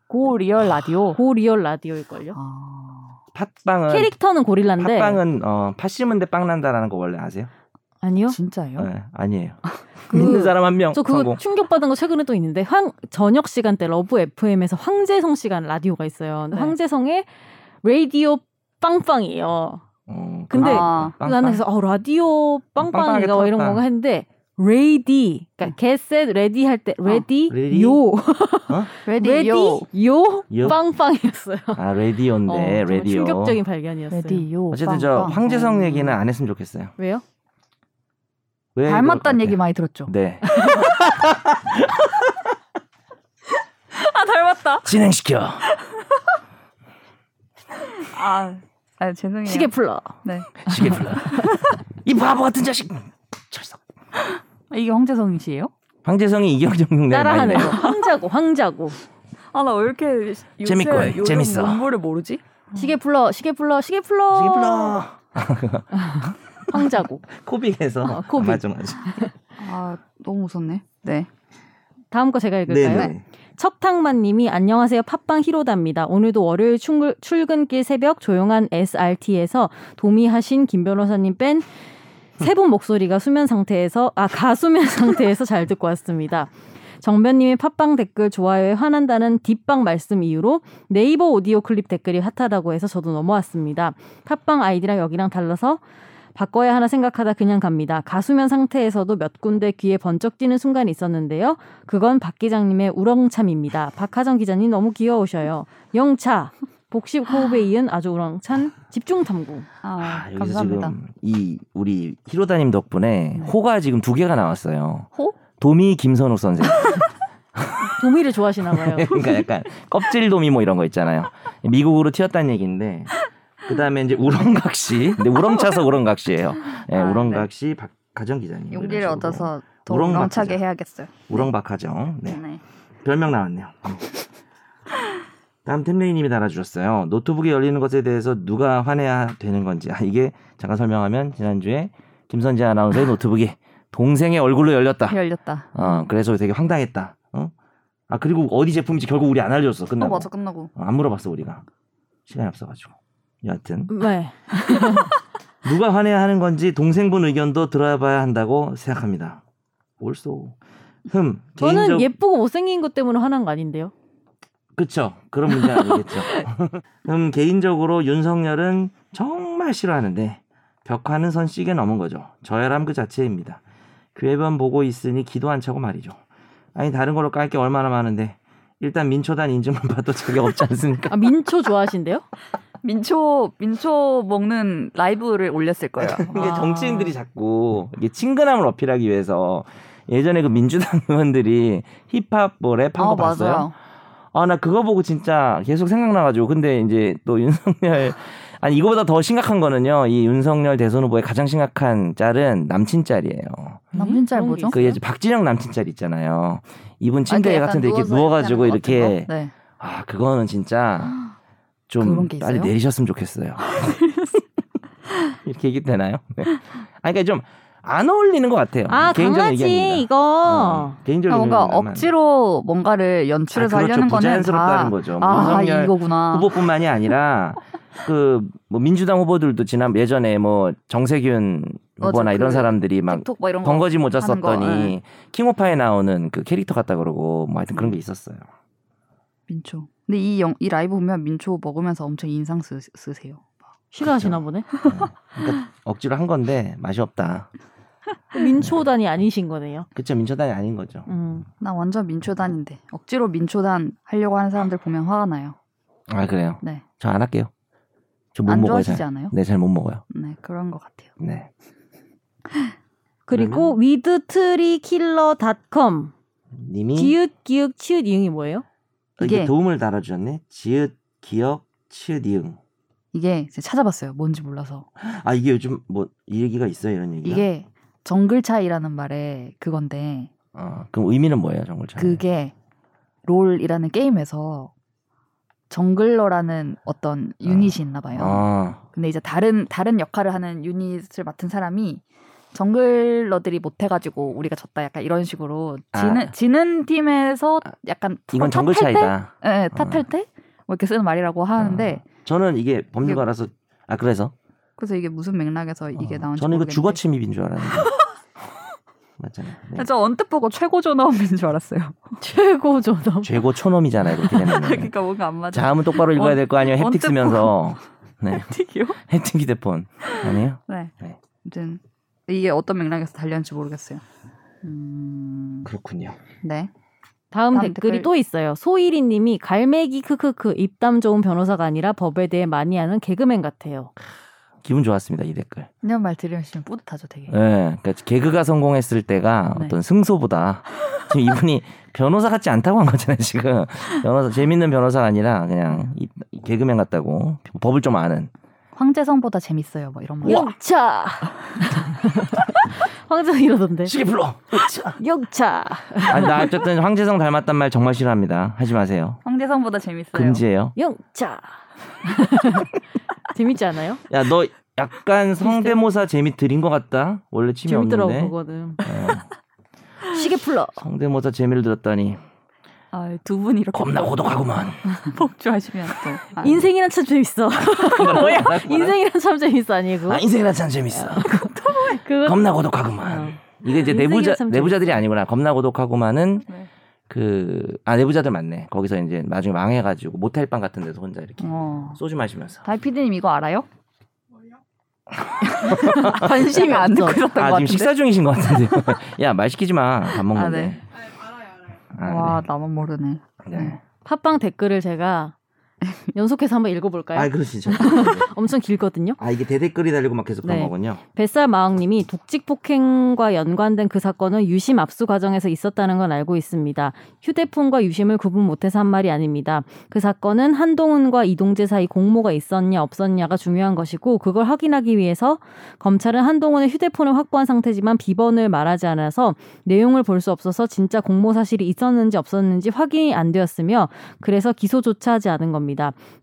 [SPEAKER 2] Go Real 라디오.
[SPEAKER 4] Go Real 라디오일걸요.
[SPEAKER 2] 아.
[SPEAKER 3] 팟빵은
[SPEAKER 4] 캐릭터는 고릴라인데
[SPEAKER 3] 팟빵은 어, 팥 심은 데 빵 난다라는 거 원래 아세요?
[SPEAKER 4] 아니요.
[SPEAKER 2] 진짜예요?
[SPEAKER 3] 네, 아니에요.
[SPEAKER 4] 그-
[SPEAKER 3] 믿는 사람 한 명
[SPEAKER 4] 저 그거
[SPEAKER 3] 성공.
[SPEAKER 4] 충격받은 거 최근에 또 있는데 황 저녁 시간대 러브 FM에서 황재성 씨가 하는 라디오가 있어요.
[SPEAKER 2] 네.
[SPEAKER 4] 황재성의 라디오 빵빵이에요.
[SPEAKER 3] 어,
[SPEAKER 4] 근데
[SPEAKER 2] 아.
[SPEAKER 3] 빵빵?
[SPEAKER 4] 나는 그래서 어 라디오 빵빵인가 뭐 이런. 건가 했는데 ready 그러니까 get set ready 할때 ready
[SPEAKER 3] ready?
[SPEAKER 4] 요
[SPEAKER 2] ready
[SPEAKER 4] ready
[SPEAKER 2] 요.
[SPEAKER 4] 빵빵이었어요.
[SPEAKER 3] 아 라디오인데
[SPEAKER 4] 어,
[SPEAKER 3] 라디오.
[SPEAKER 4] 충격적인 발견이었어요.
[SPEAKER 2] 레디 요.
[SPEAKER 3] 어쨌든 저
[SPEAKER 2] 빵빵.
[SPEAKER 3] 황재성
[SPEAKER 2] 어.
[SPEAKER 3] 얘기는 안 했으면 좋겠어요.
[SPEAKER 4] 왜요?
[SPEAKER 3] 왜
[SPEAKER 2] 닮았다는 얘기
[SPEAKER 3] 것
[SPEAKER 2] 많이 들었죠.
[SPEAKER 3] 네.
[SPEAKER 2] 아, 닮았다.
[SPEAKER 3] 진행시켜.
[SPEAKER 2] 아, 아 죄송해요.
[SPEAKER 4] 시계 풀러.
[SPEAKER 2] 네.
[SPEAKER 3] 시계 불러. 이 바보 같은 자식. 철석.
[SPEAKER 2] 이게 황재성 씨예요?
[SPEAKER 3] 황재성이 이경정 내요.
[SPEAKER 4] 거. 황자고 황자고.
[SPEAKER 2] 아, 나 왜 이렇게 요새
[SPEAKER 3] 재밌고 해.
[SPEAKER 2] 요즘
[SPEAKER 3] 재밌어.
[SPEAKER 2] 문물을 모르지?
[SPEAKER 4] 시계 풀러 시계 풀러 시계 풀러.
[SPEAKER 3] 시계 불러.
[SPEAKER 4] 황자고.
[SPEAKER 3] 코빅에서.
[SPEAKER 4] 어, 코빅.
[SPEAKER 3] 맞아 맞아.
[SPEAKER 2] 아, 너무 무섭네. 네.
[SPEAKER 4] 다음 거 제가 읽을까요?
[SPEAKER 3] 네네.
[SPEAKER 4] 척탕만님이 안녕하세요 팟빵 히로다입니다. 오늘도 월요일 출근, 출근길 새벽 조용한 SRT에서 도미하신 김 변호사님 뺀 세분 목소리가 수면 상태에서 아 가수면 상태에서 잘 듣고 왔습니다. 정변님의 팟빵 댓글 좋아요에 화난다는 뒷방 말씀 이후로 네이버 오디오 클립 댓글이 핫하다고 해서 저도 넘어왔습니다. 팟빵 아이디랑 여기랑 달라서 바꿔야 하나 생각하다 그냥 갑니다. 가수면 상태에서도 몇 군데 귀에 번쩍 뛰는 순간이 있었는데요. 그건 박 기장님의 우렁참입니다. 박하정 기자님 너무 귀여우셔요. 영차 복식 호흡에 이은 아주 우렁찬 집중 탐구.
[SPEAKER 2] 아,
[SPEAKER 3] 아,
[SPEAKER 2] 감사합니다.
[SPEAKER 3] 지금 이 우리 히로다님 덕분에
[SPEAKER 2] 네.
[SPEAKER 3] 호가 지금 두 개가 나왔어요.
[SPEAKER 2] 호?
[SPEAKER 3] 도미 김선욱 선생.
[SPEAKER 4] 도미를 좋아하시나 봐요.
[SPEAKER 3] 그러니까 약간 껍질 도미 뭐 이런 거 있잖아요. 미국으로 튀었다는 얘기인데 그다음에 이제 우렁각시. 근데 우렁차서 우렁각시예요. 예,
[SPEAKER 2] 아,
[SPEAKER 3] 우렁각시 박가정 기자님.
[SPEAKER 2] 용기를
[SPEAKER 3] 이런 식으로.
[SPEAKER 2] 얻어서 더
[SPEAKER 3] 우렁
[SPEAKER 2] 우렁차게. 해야겠어요.
[SPEAKER 3] 우렁박하정. 네.
[SPEAKER 2] 네.
[SPEAKER 3] 별명 나왔네요. 다음 템레이님이 달아주셨어요. 노트북이 열리는 것에 대해서 누가 화내야 되는 건지. 아, 이게 잠깐 설명하면 지난주에 김선재 아나운서의 노트북이 동생의 얼굴로 열렸다.
[SPEAKER 2] 열렸다.
[SPEAKER 3] 어, 그래서 되게 황당했다. 어? 아 그리고 어디 제품인지 결국 우리 안 알려줬어.
[SPEAKER 2] 어,
[SPEAKER 3] 끝나고.
[SPEAKER 2] 맞아 끝나고.
[SPEAKER 3] 어, 안 물어봤어 우리가. 시간이 없어가지고. 여하튼
[SPEAKER 4] 네.
[SPEAKER 3] 누가 화내야 하는 건지 동생분 의견도 들어봐야 한다고 생각합니다. 올소. 흠.
[SPEAKER 4] 저는
[SPEAKER 3] 개인적...
[SPEAKER 4] 예쁘고 못생긴 것 때문에 화난 거 아닌데요.
[SPEAKER 3] 그쵸. 그런 문제 아니겠죠. 음, 개인적으로 윤석열은 정말 싫어하는데 벽화는 선 씨게 넘은 거죠. 저혈함 그 자체입니다. 교회만 보고 있으니 기도 안 차고 말이죠. 아니 다른 걸로 깔 게 얼마나 많은데 일단 민초단 인증만 봐도 저게 없지 않습니까?
[SPEAKER 4] 아 민초 좋아하신대요?
[SPEAKER 2] 민초 민초 먹는 라이브를 올렸을 거예요.
[SPEAKER 3] 이게
[SPEAKER 4] 아.
[SPEAKER 3] 정치인들이 자꾸 이게 친근함을 어필하기 위해서 예전에 그 민주당 의원들이 힙합 뭐 랩한 거
[SPEAKER 2] 아,
[SPEAKER 3] 봤어요?
[SPEAKER 2] 맞아요.
[SPEAKER 3] 아 나 그거 보고 진짜 계속 생각나가지고 근데 이제 또 윤석열 아니 이거보다 더 심각한 거는요 이 윤석열 대선 후보의 가장 심각한 짤은 남친 짤이에요.
[SPEAKER 2] 남친 짤 뭐죠?
[SPEAKER 3] 그 예전 박진영 남친 짤 있잖아요. 이분 침대
[SPEAKER 2] 아,
[SPEAKER 3] 같은데 이렇게 누워가지고
[SPEAKER 2] 이렇게 거 거? 네.
[SPEAKER 3] 아 그거는 진짜 좀 빨리? 내리셨으면 좋겠어요. 이렇게 얘기 되나요? 네. 아 그러니까 좀 안 어울리는 것 같아요.
[SPEAKER 4] 아
[SPEAKER 3] 개인적인
[SPEAKER 4] 강아지. 이거.
[SPEAKER 3] 어, 개인적인
[SPEAKER 2] 그러니까 뭔가. 억지로 뭔가를 연출해서
[SPEAKER 3] 아, 그렇죠.
[SPEAKER 2] 하려는 거는
[SPEAKER 3] 다 거죠.
[SPEAKER 2] 아 이거구나.
[SPEAKER 3] 후보뿐만이 아니라 그뭐 민주당 후보들도 지난 예전에 뭐 정세균 후보나
[SPEAKER 2] 맞아,
[SPEAKER 3] 이런
[SPEAKER 2] 그
[SPEAKER 3] 사람들이 막
[SPEAKER 2] 뭐 이런 거
[SPEAKER 3] 번거지 모자 썼더니
[SPEAKER 2] 예.
[SPEAKER 3] 킹오파에 나오는 그 캐릭터 같다 그러고 뭐 하여튼 그런 게 있었어요.
[SPEAKER 2] 민초. 근데 이, 영, 이 라이브 보면 민초 먹으면서 엄청 인상 쓰, 쓰세요.
[SPEAKER 4] 싫어하시나 보네.
[SPEAKER 3] 그러니까 억지로 한 건데 맛이 없다.
[SPEAKER 4] 민초단이 아니신 거네요.
[SPEAKER 3] 그쵸 민초단이 아닌 거죠.
[SPEAKER 4] 음.
[SPEAKER 2] 나 완전 민초단인데 억지로 민초단 하려고 하는 사람들 보면 화가 나요.
[SPEAKER 3] 아 그래요?
[SPEAKER 2] 네.
[SPEAKER 3] 저 안 할게요.
[SPEAKER 2] 저못안
[SPEAKER 3] 먹어요.
[SPEAKER 2] 좋아하시지
[SPEAKER 3] 잘.
[SPEAKER 2] 않아요?
[SPEAKER 3] 네, 잘 못 먹어요.
[SPEAKER 2] 네, 그런 것 같아요.
[SPEAKER 3] 네.
[SPEAKER 4] 그리고 위드트리킬러닷컴
[SPEAKER 3] 님이
[SPEAKER 4] 기읒 치읒 이응이 뭐예요?
[SPEAKER 3] 이게
[SPEAKER 2] 이게-
[SPEAKER 3] 도움을 달아주셨네. 지읒, 기역, 치읒, 이응.
[SPEAKER 2] 이게 찾아봤어요. 뭔지 몰라서.
[SPEAKER 3] 아 이게 요즘 뭐 이 얘기가 있어요 이런 얘기가?
[SPEAKER 2] 이게 정글 차이라는 말에 그건데
[SPEAKER 3] 어, 그럼 의미는 뭐예요 정글 차이?
[SPEAKER 2] 그게 롤이라는 게임에서 정글러라는 어떤 유닛이 있나 봐요.
[SPEAKER 3] 아,
[SPEAKER 2] 근데 이제 다른 다른 역할을 하는 유닛을 맡은 사람이 정글러들이 못해가지고 우리가 졌다 약간 이런 식으로 지는
[SPEAKER 3] 아.
[SPEAKER 2] 지는 팀에서 약간
[SPEAKER 3] 이건 정글? 차이다.
[SPEAKER 2] 예, 예, 탓할 때? 뭐 이렇게 쓰는 말이라고 하는데
[SPEAKER 3] 저는 이게 법률가라서 아 그래서
[SPEAKER 2] 그래서 이게 무슨 맥락에서 이게
[SPEAKER 3] 어,
[SPEAKER 2] 나온지
[SPEAKER 3] 저는 이거. 주거 침입인 줄 알았는데 맞잖아요. 네.
[SPEAKER 2] 저 언뜻 보고 최고 존엄인 줄 알았어요.
[SPEAKER 4] 최고 존엄.
[SPEAKER 3] 최고 초놈이잖아요 이렇게 되면.
[SPEAKER 2] 그러니까 뭔가 안 맞아.
[SPEAKER 3] 자음은 똑바로 읽어야 될 거 아니에요 햅틱 쓰면서. 네,
[SPEAKER 2] 틱이요?
[SPEAKER 3] 햅틱 휴대폰 아니에요?
[SPEAKER 2] 네.
[SPEAKER 3] 네.
[SPEAKER 2] 아무튼 이게 어떤 맥락에서 달렸는지 모르겠어요. 음,
[SPEAKER 3] 그렇군요.
[SPEAKER 2] 네.
[SPEAKER 4] 다음,
[SPEAKER 2] 다음
[SPEAKER 4] 댓글이
[SPEAKER 2] 댓글.
[SPEAKER 4] 또 있어요. 소일이님이 갈매기 크크크 입담 좋은 변호사가 아니라 법에 대해 많이 아는 개그맨 같아요.
[SPEAKER 3] 기분 좋았습니다 이 댓글.
[SPEAKER 2] 이런 말 들으시면 뿌듯하죠, 되게.
[SPEAKER 3] 네, 그러니까 개그가 성공했을 때가
[SPEAKER 2] 네.
[SPEAKER 3] 어떤 승소보다 지금 이분이 변호사 같지 않다고 한 거잖아요 지금 변호사 재밌는 변호사가 아니라 그냥 이, 이 개그맨 같다고 법을 좀 아는
[SPEAKER 2] 황재성보다 재밌어요, 뭐 이런 말.
[SPEAKER 4] 영차. 황재성 이러던데.
[SPEAKER 3] 시계 불러.
[SPEAKER 4] 영차.
[SPEAKER 3] 아니 나 어쨌든 황재성 닮았단 말 정말 싫어합니다. 하지 마세요.
[SPEAKER 2] 황재성보다 재밌어요.
[SPEAKER 3] 금지예요.
[SPEAKER 4] 영차. 재밌지 않아요?
[SPEAKER 3] 야 너 약간 성대모사 재미 들인 것 같다. 원래 취미
[SPEAKER 4] 재밌더라고
[SPEAKER 3] 없는데.
[SPEAKER 4] 그거는.
[SPEAKER 3] 어,
[SPEAKER 4] 시계 풀러.
[SPEAKER 3] 성대모사 재미를 들었더니
[SPEAKER 2] 아, 두 분이 이렇게
[SPEAKER 3] 겁나 고독하구만.
[SPEAKER 2] 폭주하시면 또 아,
[SPEAKER 4] 인생이란 참 재밌어. 뭐야? 인생이란 참 재밌어 아니고.
[SPEAKER 3] 아 인생이란 참 재밌어.
[SPEAKER 4] 그거
[SPEAKER 3] 겁나 고독하구만.
[SPEAKER 4] 어.
[SPEAKER 3] 이게 이제 내부자
[SPEAKER 4] 참
[SPEAKER 3] 내부자들이 아니구나. 겁나 고독하고만은
[SPEAKER 2] 네.
[SPEAKER 3] 그아 내부자들 맞네. 거기서 이제 나중에 망해가지고 모텔 방 같은 데서 혼자 이렇게
[SPEAKER 2] 어.
[SPEAKER 3] 소주 마시면서.
[SPEAKER 2] 달피디님 이거 알아요? 관심이 안. 듣고 있었던
[SPEAKER 3] 것아
[SPEAKER 2] 같은데.
[SPEAKER 3] 지금 식사 중이신 것 같은데. 야 말 시키지 마. 밥 먹는데.
[SPEAKER 2] 아, 네.
[SPEAKER 3] 아,
[SPEAKER 2] 와, 나만 모르네.
[SPEAKER 3] 네. 네.
[SPEAKER 4] 팟빵 댓글을 제가 연속해서 한번 읽어볼까요?
[SPEAKER 3] 아 그러시죠.
[SPEAKER 4] 엄청 길거든요.
[SPEAKER 3] 아 이게 대댓글이 달리고 막 계속 그런
[SPEAKER 4] 네.
[SPEAKER 3] 거군요.
[SPEAKER 4] 뱃살 마왕님이 독직 폭행과 연관된 그 사건은 유심 압수 과정에서 있었다는 건 알고 있습니다. 휴대폰과 유심을 구분 못해서 한 말이 아닙니다. 그 사건은 한동훈과 이동재 사이 공모가 있었냐 없었냐가 중요한 것이고 그걸 확인하기 위해서 검찰은 한동훈의 휴대폰을 확보한 상태지만 비번을 말하지 않아서 내용을 볼 수 없어서 진짜 공모 사실이 있었는지 없었는지 확인이 안 되었으며 그래서 기소조차 하지 않은 겁니다.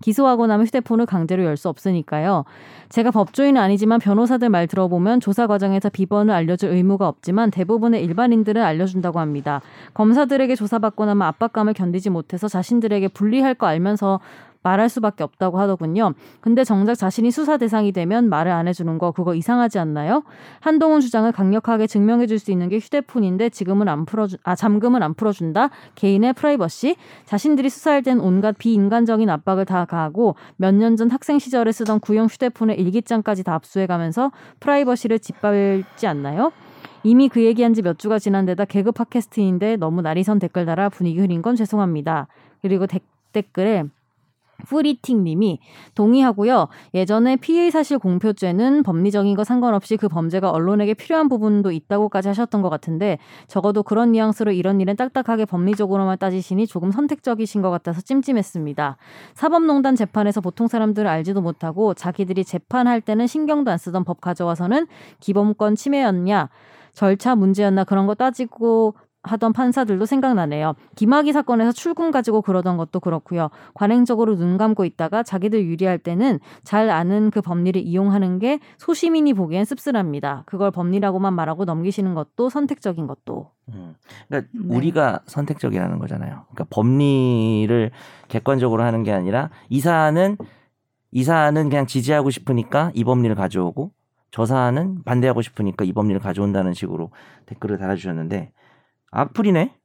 [SPEAKER 4] 기소하고 나면 휴대폰을 강제로 열 수 없으니까요. 제가 법조인은 아니지만 변호사들 말 들어보면 조사 과정에서 비번을 알려줄 의무가 없지만 대부분의 일반인들은 알려준다고 합니다. 검사들에게 조사받고 나면 압박감을 견디지 못해서 자신들에게 불리할 거 알면서 말할 수밖에 없다고 하더군요. 근데 정작 자신이 수사 대상이 되면 말을 안 해주는 거 그거 이상하지 않나요? 한동훈 주장을 강력하게 증명해줄 수 있는 게 휴대폰인데 지금은 안 풀어주 아 잠금은 안 풀어준다. 개인의 프라이버시 자신들이 수사할 땐 온갖 비인간적인 압박을 다 가하고 몇 년 전 학생 시절에 쓰던 구형 휴대폰의 일기장까지 다 압수해가면서 프라이버시를 짓밟지 않나요? 이미 그 얘기한 지 몇 주가 지난 데다 개그 팟캐스트인데 너무 날이 선 댓글 달아 분위기 흐린 건 죄송합니다. 그리고 댓- 댓글에 뿌리팅 님이 동의하고요. 예전에 피의 사실 공표죄는 법리적인 거 상관없이 그 범죄가 언론에게 필요한 부분도 있다고까지 하셨던 것 같은데 적어도 그런 뉘앙스로 이런 일은 딱딱하게 법리적으로만 따지시니 조금 선택적이신 것 같아서 찜찜했습니다. 사법농단 재판에서 보통 사람들을 알지도 못하고 자기들이 재판할 때는 신경도 안 쓰던 법 가져와서는 기본권 침해였냐 절차 문제였나 그런 거 따지고 하던 판사들도 생각나네요. 김학의 사건에서 출금 가지고 그러던 것도 그렇고요. 관행적으로 눈 감고 있다가 자기들 유리할 때는 잘 아는 그 법리를 이용하는 게 소시민이 보기엔 씁쓸합니다. 그걸 법리라고만 말하고 넘기시는 것도 선택적인 것도.
[SPEAKER 3] 음. 그러니까
[SPEAKER 2] 네.
[SPEAKER 3] 우리가 선택적이라는 거잖아요. 그러니까 법리를 객관적으로 하는 게 아니라 이 사안은 이 사안은 그냥 지지하고 싶으니까 이 법리를 가져오고 저 사안은 반대하고 싶으니까 이 법리를 가져온다는 식으로 댓글을 달아주셨는데 악플이네.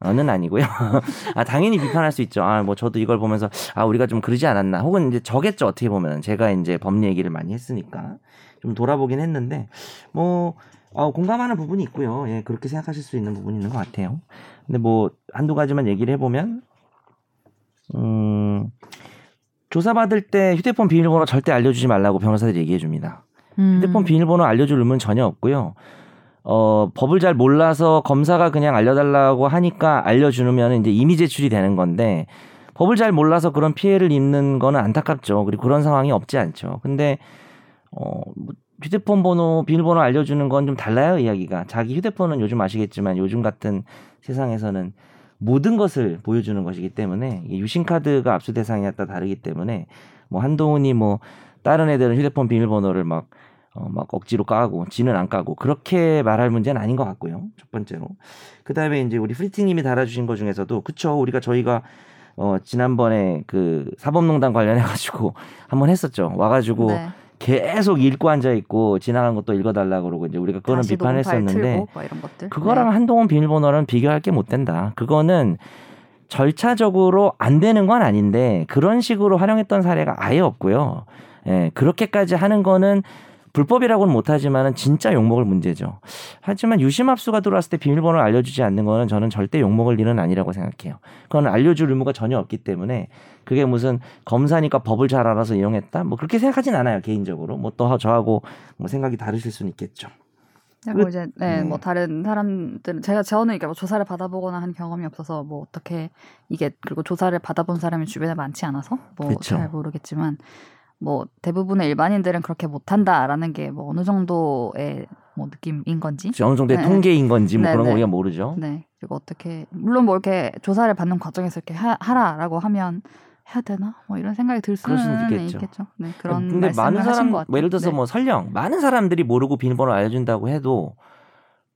[SPEAKER 3] 어는 아니고요. 아 당연히 비판할 수 있죠. 아 뭐 저도 이걸 보면서 아 우리가 좀 그러지 않았나. 혹은 이제 저겠죠 어떻게 보면 제가 이제 법리 얘기를 많이 했으니까 좀 돌아보긴 했는데 뭐 어, 공감하는 부분이 있고요. 예 그렇게 생각하실 수 있는 부분이 있는 것 같아요. 근데 뭐 한두 가지만 얘기를 해보면 음 조사받을 때 휴대폰 비밀번호 절대 알려주지 말라고 변호사들이 얘기해 줍니다.
[SPEAKER 4] 음.
[SPEAKER 3] 휴대폰 비밀번호 알려줄 의무는 전혀 없고요. 어, 법을 잘 몰라서 검사가 그냥 알려달라고 하니까 알려주면 이제 이미 제출이 되는 건데 법을 잘 몰라서 그런 피해를 입는 거는 안타깝죠. 그리고 그런 상황이 없지 않죠. 근데 어, 뭐 휴대폰 번호, 비밀번호 알려주는 건 좀 달라요, 이야기가. 자기 휴대폰은 요즘 아시겠지만 요즘 같은 세상에서는 모든 것을 보여주는 것이기 때문에 이게 유심 카드가 압수 대상이야 따라 다르기 때문에 뭐 한동훈이 뭐 다른 애들은 휴대폰 비밀번호를 막 어, 막 억지로 까고 지는 안 까고 그렇게 말할 문제는 아닌 것 같고요. 첫 번째로. 그 다음에 이제 우리 프리팅님이 달아주신 것 중에서도 그쵸 우리가 저희가 어 지난번에 그 사법농단 관련해 가지고 한번 했었죠. 와가지고
[SPEAKER 2] 네.
[SPEAKER 3] 계속 읽고 앉아 있고 지나간 것도 읽어달라 그러고 이제 우리가 그거는 비판했었는데
[SPEAKER 2] 뭐.
[SPEAKER 3] 그거랑
[SPEAKER 2] 네.
[SPEAKER 3] 한동훈 비밀번호는 비교할 게 못 된다. 그거는 절차적으로 안 되는 건 아닌데 그런 식으로 활용했던 사례가 아예 없고요. 예, 그렇게까지 하는 거는 불법이라고는 못하지만은 진짜 욕먹을 문제죠. 하지만 유심 압수가 들어왔을 때 비밀번호를 알려주지 않는 거는 저는 절대 욕먹을 일은 아니라고 생각해요. 그건 알려줄 의무가 전혀 없기 때문에 그게 무슨 검사니까 법을 잘 알아서 이용했다? 뭐 그렇게 생각하진 않아요 개인적으로. 뭐 또 저하고 뭐 생각이 다르실 수는 있겠죠.
[SPEAKER 2] 그리고 이제 네,
[SPEAKER 3] 네.
[SPEAKER 2] 뭐 다른 사람들은 제가 저는 이게 뭐 조사를 받아보거나 한 경험이 없어서 뭐 어떻게 이게 그리고 조사를 받아본 사람이 주변에 많지 않아서 뭐. 잘 모르겠지만 뭐 대부분의 일반인들은 그렇게 못한다라는 게 뭐 어느 정도의 뭐 느낌인 건지
[SPEAKER 3] 어느 정도의
[SPEAKER 2] 네.
[SPEAKER 3] 통계인 건지 뭐
[SPEAKER 2] 네,
[SPEAKER 3] 그런 거
[SPEAKER 2] 네.
[SPEAKER 3] 우리가 모르죠.
[SPEAKER 2] 네 그리고 어떻게 물론 뭐 이렇게 조사를 받는 과정에서 이렇게 하, 하라라고 하면 해야 되나 뭐 이런 생각이 들 수는
[SPEAKER 3] 수는 있겠죠.
[SPEAKER 2] 있겠죠. 네 그런
[SPEAKER 3] 근데 많은 사람. 뭐 예를 들어서
[SPEAKER 2] 네.
[SPEAKER 3] 뭐 설령 많은 사람들이 모르고 비밀번호 알려준다고 해도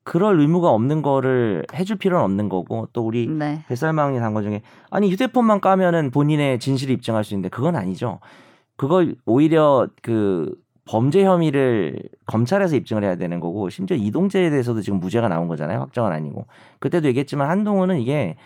[SPEAKER 3] 그럴 의무가 없는 거를 해줄 필요는 없는 거고 또 우리
[SPEAKER 2] 네.
[SPEAKER 3] 뱃살망이 단거 중에 아니 휴대폰만 까면은 본인의 진실을 입증할 수 있는데 그건 아니죠. 그걸 오히려 그 범죄 혐의를 검찰에서 입증을 해야 되는 거고 심지어 이동재에 대해서도 지금 무죄가 나온 거잖아요. 확정은 아니고 그때도 얘기했지만 한동훈은 이게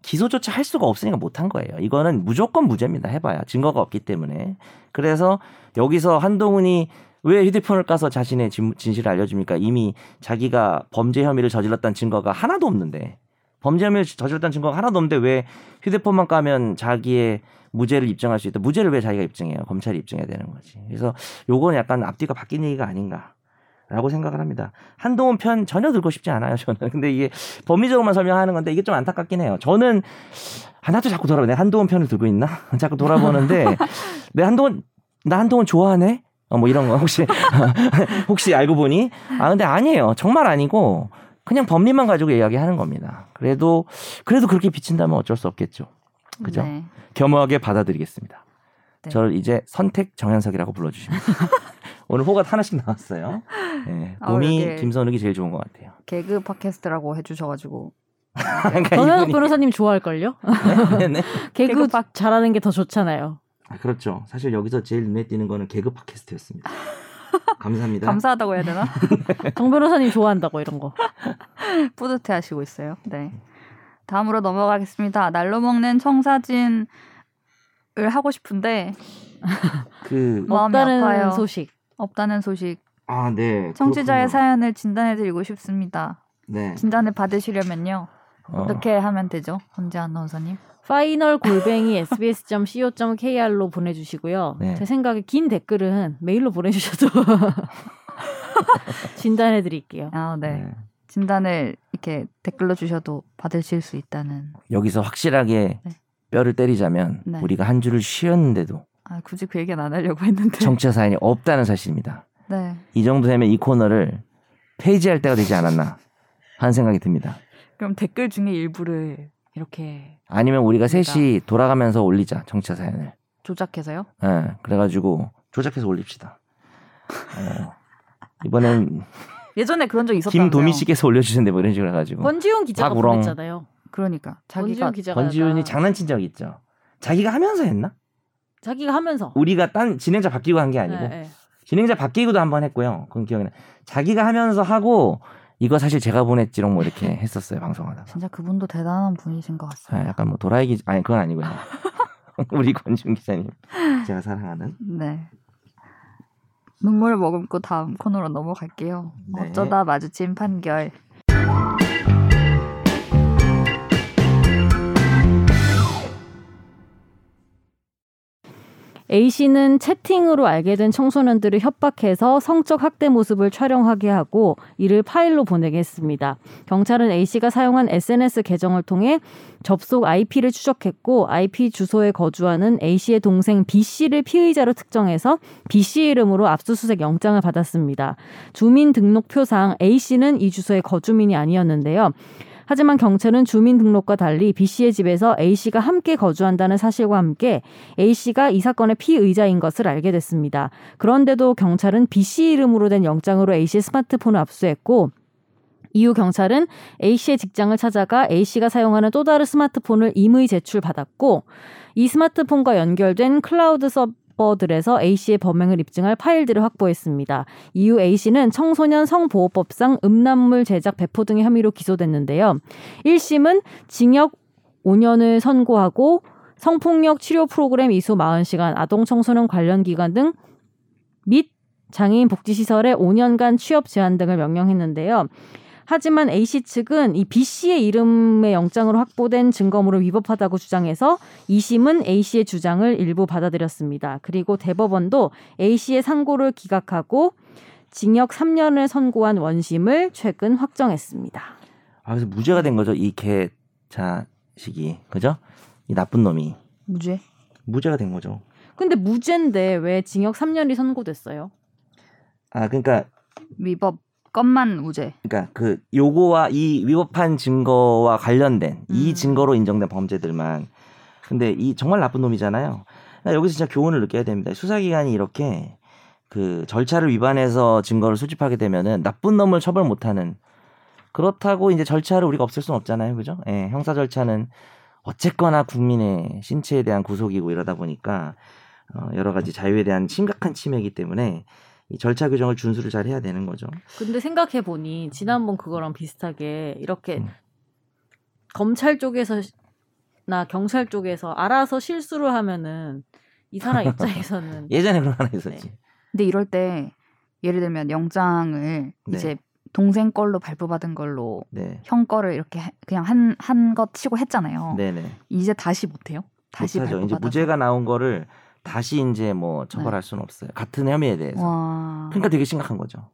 [SPEAKER 3] 기소조차 할 수가 없으니까 못한 거예요. 이거는 무조건 무죄입니다. 해봐야 증거가 없기 때문에 그래서 여기서 한동훈이 왜 휴대폰을 까서 자신의 진- 진실을 알려줍니까? 이미 자기가 범죄 혐의를 저질렀다는 증거가 하나도 없는데 범죄 혐의를 저질렀다는 증거가 하나도 없는데 왜 휴대폰만 까면 자기의 무죄를 입증할 수 있다. 무죄를 왜 자기가 입증해요? 검찰이 입증해야 되는 거지. 그래서 요건 약간 앞뒤가 바뀐 얘기가 아닌가. 라고 생각을 합니다. 한동훈 편 전혀 들고 싶지 않아요, 저는. 근데 이게 법리적으로만 설명하는 건데 이게 좀 안타깝긴 해요. 저는 하나도 자꾸 돌아보 내 한동훈 편을 들고 있나? 자꾸 돌아보는데 내 한동훈 나 한동훈 좋아하네? 어, 뭐 이런 거 혹시 혹시 알고 보니 아 근데 아니에요. 정말 아니고 그냥 법리만 가지고 이야기하는 겁니다. 그래도 그래도 그렇게 비친다면 어쩔 수 없겠죠. 그죠?
[SPEAKER 2] 네.
[SPEAKER 3] 겸허하게 받아들이겠습니다.
[SPEAKER 2] 네.
[SPEAKER 3] 저를 이제 선택 정현석이라고 불러주시면 오늘 호가 하나씩 나왔어요. 네,
[SPEAKER 2] 아,
[SPEAKER 3] 곰이
[SPEAKER 2] 이렇게-
[SPEAKER 3] 김선욱이 제일 좋은 것 같아요.
[SPEAKER 2] 개그 팟캐스트라고 해주셔가지고
[SPEAKER 3] 그러니까 이분이-
[SPEAKER 4] 변호사님 좋아할걸요?
[SPEAKER 3] 네, 네.
[SPEAKER 4] 개그
[SPEAKER 2] 개그 팟-
[SPEAKER 4] 잘하는 게 더 좋잖아요.
[SPEAKER 3] 아, 그렇죠. 사실 여기서 제일 눈에 띄는 거는 개그 팟캐스트였습니다. 감사합니다.
[SPEAKER 2] 감사하다고 해야 되나?
[SPEAKER 4] 정 변호사님 좋아한다고 이런 거.
[SPEAKER 2] 뿌듯해 하시고 있어요. 네. 다음으로 넘어가겠습니다. 날로 먹는 청사진을 하고 싶은데
[SPEAKER 3] 그
[SPEAKER 4] 없다는
[SPEAKER 2] 아파요.
[SPEAKER 4] 소식.
[SPEAKER 2] 없다는 소식.
[SPEAKER 3] 아, 네.
[SPEAKER 2] 청취자의
[SPEAKER 3] 그렇군요.
[SPEAKER 2] 사연을 진단해 드리고 싶습니다.
[SPEAKER 3] 네.
[SPEAKER 2] 진단을 받으시려면요.
[SPEAKER 3] 어,
[SPEAKER 2] 어떻게 하면 되죠? 헌재 아나운서님.
[SPEAKER 4] 파이널 골뱅이 sbs.co.kr로 보내주시고요.
[SPEAKER 3] 네.
[SPEAKER 4] 제 생각에 긴 댓글은 메일로 보내주셔도 진단해드릴게요.
[SPEAKER 2] 아, 네.
[SPEAKER 3] 네.
[SPEAKER 2] 진단을 이렇게 댓글로 주셔도 받으실 수 있다는.
[SPEAKER 3] 여기서 확실하게
[SPEAKER 2] 네.
[SPEAKER 3] 뼈를 때리자면
[SPEAKER 2] 네.
[SPEAKER 3] 우리가 한 주를 쉬었는데도
[SPEAKER 2] 아, 굳이 그 얘기는 안 하려고 했는데.
[SPEAKER 3] 청취자 사연이 없다는 사실입니다.
[SPEAKER 2] 네.
[SPEAKER 3] 이 정도 되면 이 코너를 폐지할 때가 되지 않았나 하는 생각이 듭니다.
[SPEAKER 2] 그럼 댓글 중에 일부를 이렇게
[SPEAKER 3] 아니면 우리가
[SPEAKER 2] 그러니까.
[SPEAKER 3] 셋이 돌아가면서 올리자 청취자 사연을.
[SPEAKER 2] 조작해서요?
[SPEAKER 3] 예, 그래가지고 조작해서 올립시다. 어, 이번엔
[SPEAKER 2] 예전에 그런 적 있었다면서요?
[SPEAKER 3] 김도미 씨께서 올려주셨는데 뭐 이런 식으로 해가지고
[SPEAKER 4] 권지훈 기자가
[SPEAKER 3] 박우렁.
[SPEAKER 4] 보냈잖아요.
[SPEAKER 2] 그러니까 자기가
[SPEAKER 4] 권지훈 기자가
[SPEAKER 3] 권지훈이
[SPEAKER 4] 약간
[SPEAKER 3] 장난친 적 있죠. 자기가 하면서 했나?
[SPEAKER 4] 자기가 하면서.
[SPEAKER 3] 우리가 딴 진행자 바뀌고 한 게 아니고
[SPEAKER 4] 네, 네.
[SPEAKER 3] 진행자 바뀌고도 한 번 했고요. 그건 기억이 나. 자기가 하면서 하고 이거 사실 제가 보냈지롱 뭐 이렇게 했었어요 방송하다가.
[SPEAKER 2] 진짜 그분도 대단한 분이신 것
[SPEAKER 3] 아,
[SPEAKER 2] 같습니다.
[SPEAKER 3] 약간 뭐 도라이 기 아니 그건 아니고요. 우리 권지훈 기자님 제가 사랑하는
[SPEAKER 2] 네. 눈물 머금고 다음 코너로 넘어갈게요.
[SPEAKER 3] 네.
[SPEAKER 2] 어쩌다 마주친 판결.
[SPEAKER 4] A 씨는 채팅으로 알게 된 청소년들을 협박해서 성적 학대 모습을 촬영하게 하고 이를 파일로 보내게 했습니다. 경찰은 A 씨가 사용한 SNS 계정을 통해 접속 IP를 추적했고 IP 주소에 거주하는 A 씨의 동생 B 씨를 피의자로 특정해서 B 씨 이름으로 압수수색 영장을 받았습니다. 주민등록표상 A 씨는 이 주소의 거주민이 아니었는데요. 하지만 경찰은 주민등록과 달리 B 씨의 집에서 A 씨가 함께 거주한다는 사실과 함께 A 씨가 이 사건의 피의자인 것을 알게 됐습니다. 그런데도 경찰은 B 씨 이름으로 된 영장으로 A 씨의 스마트폰을 압수했고 이후 경찰은 A 씨의 직장을 찾아가 A 씨가 사용하는 또 다른 스마트폰을 임의 제출받았고 이 스마트폰과 연결된 클라우드 서 버들에서 A 씨의 범행을 입증할 파일들을 확보했습니다. 이후 A 씨는 청소년 성보호법상 음란물 제작 배포 등의 혐의로 기소됐는데요. 1심은 징역 5년을 선고하고 성폭력 치료 프로그램 이수 40시간, 아동 청소년 관련 기관 등 및 장애인 복지시설에 5년간 취업 제한 등을 명령했는데요. 하지만 A씨 측은 이 B씨의 이름의 영장으로 확보된 증거물을 위법하다고 주장해서 2심은 A씨의 주장을 일부 받아들였습니다. 그리고 대법원도 A씨의 상고를 기각하고 징역 3년을 선고한 원심을 최근 확정했습니다.
[SPEAKER 3] 아 그래서 무죄가 된 거죠 이 개 자식이 그죠? 이 나쁜 놈이
[SPEAKER 2] 무죄?
[SPEAKER 3] 무죄가 된 거죠.
[SPEAKER 4] 근데 무죄인데 왜 징역 3년이 선고됐어요?
[SPEAKER 3] 아 그러니까
[SPEAKER 2] 위법 것만 무죄.
[SPEAKER 3] 그러니까 그 요거와 이 위법한 증거와 관련된 이
[SPEAKER 2] 음.
[SPEAKER 3] 증거로 인정된 범죄들만 근데 이 정말 나쁜 놈이잖아요. 여기서 진짜 교훈을 느껴야 됩니다. 수사기관이 이렇게 그 절차를 위반해서 증거를 수집하게 되면은 나쁜 놈을 처벌 못하는 그렇다고 이제 절차를 우리가 없앨 수는 없잖아요, 그죠? 예, 형사 절차는 어쨌거나 국민의 신체에 대한 구속이고 이러다 보니까 어, 여러 가지 자유에 대한 심각한 침해이기 때문에 이 절차 규정을 준수를 잘 해야 되는 거죠.
[SPEAKER 4] 근데 생각해 보니 지난번 그거랑 비슷하게 이렇게
[SPEAKER 3] 음.
[SPEAKER 4] 검찰 쪽에서나 경찰 쪽에서 알아서 실수를 하면은 이 사람 입장에서는
[SPEAKER 3] 예전에 그런 거 하나 있었지.
[SPEAKER 2] 근데 이럴 때 예를 들면 영장을
[SPEAKER 3] 네.
[SPEAKER 2] 이제 동생 걸로 발부받은 걸로
[SPEAKER 3] 네.
[SPEAKER 2] 형 거를 이렇게 해- 그냥 한 한 것 치고 했잖아요.
[SPEAKER 3] 네네.
[SPEAKER 2] 이제 다시 못 해요? 다시
[SPEAKER 3] 못하죠. 이제
[SPEAKER 2] 발부받아서.
[SPEAKER 3] 무죄가 나온 거를 다시 이제 뭐 처벌할 수는 없어요. 같은 혐의에 대해서.
[SPEAKER 2] 와.
[SPEAKER 3] 그러니까 되게 심각한 거죠.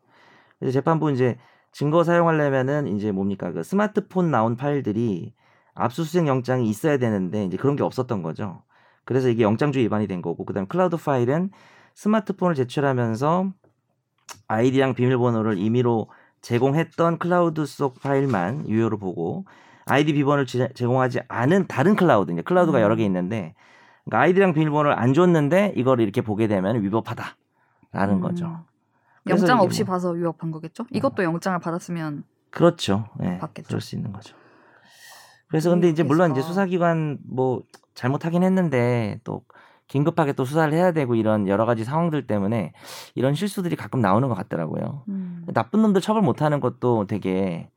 [SPEAKER 3] 그래서 재판부 이제 증거 사용하려면은 이제 뭡니까 그 스마트폰 나온 파일들이 압수수색 영장이 있어야 되는데 이제 그런 게 없었던 거죠. 그래서 이게 영장주 위반이 된 거고 그다음 클라우드 파일은 스마트폰을 제출하면서 아이디랑 비밀번호를 임의로 제공했던 클라우드 속 파일만 유효로 보고 아이디 비번을 제- 제공하지 않은 다른 클라우드 이제 클라우드가
[SPEAKER 2] 음.
[SPEAKER 3] 여러 개 있는데 그러니까 아이디랑 비밀번호를 안 줬는데 이걸 이렇게 보게 되면 위법하다라는
[SPEAKER 2] 음.
[SPEAKER 3] 거죠.
[SPEAKER 2] 영장 없이
[SPEAKER 3] 뭐-
[SPEAKER 2] 봐서 위법한 거겠죠? 이것도 영장을 받았으면
[SPEAKER 3] 그렇죠. 예.
[SPEAKER 2] 받겠죠.
[SPEAKER 3] 그럴 수 있는 거죠. 그래서 근데 이제 물론 이제 수사기관 뭐 잘못하긴 했는데 또 긴급하게 또 수사를 해야 되고 이런 여러 가지 상황들 때문에 이런 실수들이 가끔 나오는 것 같더라고요.
[SPEAKER 2] 음,
[SPEAKER 3] 나쁜 놈들 처벌 못하는 것도 되게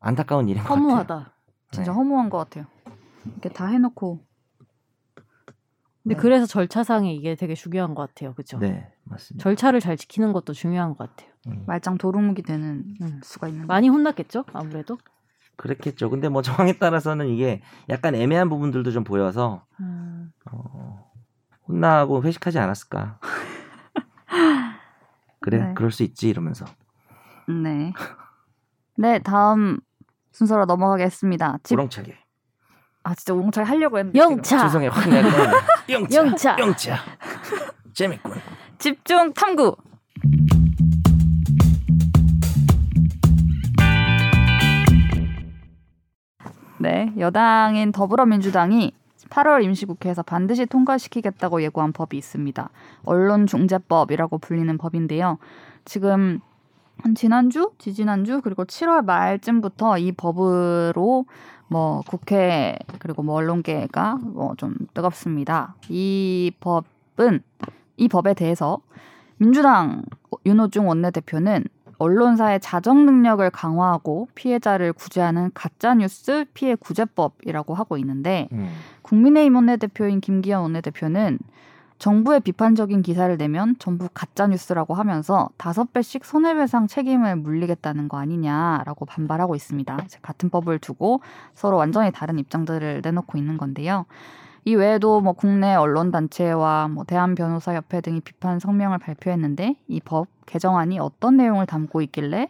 [SPEAKER 3] 안타까운 일인 것 같아요.
[SPEAKER 4] 허무하다.
[SPEAKER 2] 진짜
[SPEAKER 3] 네.
[SPEAKER 2] 허무한 것 같아요. 이렇게 다 해놓고
[SPEAKER 4] 근데
[SPEAKER 3] 네.
[SPEAKER 4] 그래서 절차상에 이게 되게 중요한 것 같아요. 그렇죠?
[SPEAKER 3] 네, 맞습니다.
[SPEAKER 4] 절차를 잘 지키는 것도 중요한 것 같아요.
[SPEAKER 3] 음,
[SPEAKER 2] 말짱 도루묵이 되는
[SPEAKER 4] 음.
[SPEAKER 2] 수가 있는.
[SPEAKER 4] 많이 혼났겠죠? 아무래도.
[SPEAKER 3] 그렇겠죠. 근데 뭐 정황에 따라서는 이게 약간 애매한 부분들도 좀 보여서
[SPEAKER 4] 음.
[SPEAKER 3] 어, 혼나고 회식하지 않았을까. 그래,
[SPEAKER 2] 네.
[SPEAKER 3] 그럴 수 있지 이러면서.
[SPEAKER 2] 네. 네, 다음 순서로 넘어가겠습니다. 집,
[SPEAKER 3] 우렁차게.
[SPEAKER 2] 아 진짜 우렁차게 하려고 했는데
[SPEAKER 4] 영차.
[SPEAKER 3] 죄송해요. 확 내가 영차.
[SPEAKER 4] 영차.
[SPEAKER 3] 영차. 재밌군.
[SPEAKER 2] 집중 탐구. 네, 여당인 더불어민주당이 8월 임시국회에서 반드시 통과시키겠다고 예고한 법이 있습니다. 언론중재법이라고 불리는 법인데요. 지금 한 지난주, 지지난주 그리고 7월 말쯤부터 이 법으로 뭐 국회 그리고 뭐 언론계가 뭐 좀 뜨겁습니다. 이법 법은 이 법에 대해서 민주당 윤호중 원내대표는 언론사의 자정 능력을 강화하고 피해자를 구제하는 가짜 뉴스 피해 구제법이라고 하고 있는데
[SPEAKER 3] 음.
[SPEAKER 2] 국민의힘 원내대표인 김기현 원내대표는 정부의 비판적인 기사를 내면 전부 가짜 뉴스라고 하면서 다섯 배씩 손해배상 책임을 물리겠다는 거 아니냐라고 반발하고 있습니다. 같은 법을 두고 서로 완전히 다른 입장들을 내놓고 있는 건데요. 이 외에도 뭐 국내 언론 단체와 뭐 대한 변호사 협회 등이 비판 성명을 발표했는데 이 법 개정안이 어떤 내용을 담고 있길래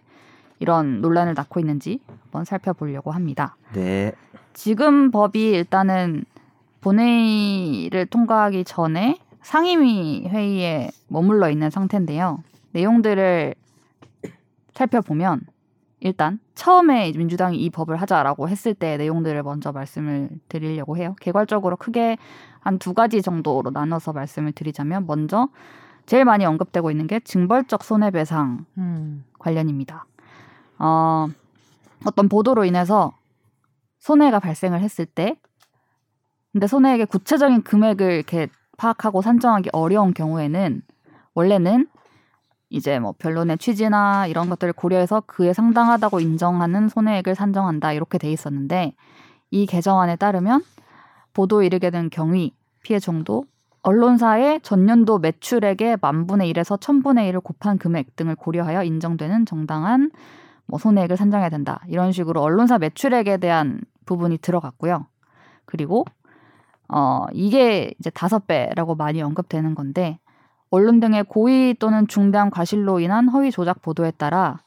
[SPEAKER 2] 이런 논란을 낳고 있는지 한번 살펴보려고 합니다.
[SPEAKER 3] 네.
[SPEAKER 2] 지금 법이 일단은 본회의를 통과하기 전에 상임위 회의에 머물러 있는 상태인데요. 내용들을 살펴보면 일단 처음에 민주당이 이 법을 하자라고 했을 때 내용들을 먼저 말씀을 드리려고 해요. 개괄적으로 크게 한 두 가지 정도로 나눠서 말씀을 드리자면 먼저 제일 많이 언급되고 있는 게 징벌적 손해배상
[SPEAKER 4] 음.
[SPEAKER 2] 관련입니다. 어, 어떤 보도로 인해서 손해가 발생을 했을 때, 근데 손해액의 구체적인 금액을 이렇게 파악하고 산정하기 어려운 경우에는 원래는 이제 뭐 변론의 취지나 이런 것들을 고려해서 그에 상당하다고 인정하는 손해액을 산정한다 이렇게 돼 있었는데 이 개정안에 따르면 보도에 이르게 된 경위, 피해 정도, 언론사의 전년도 매출액의 만분의 1에서 천분의 1을 곱한 금액 등을 고려하여 인정되는 정당한 뭐 손해액을 산정해야 된다. 이런 식으로 언론사 매출액에 대한 부분이 들어갔고요. 그리고 어 이게 이제 다섯 배라고 많이 언급되는 건데 언론 등의 고의 또는 중대한 과실로 인한 허위 조작 보도에 따라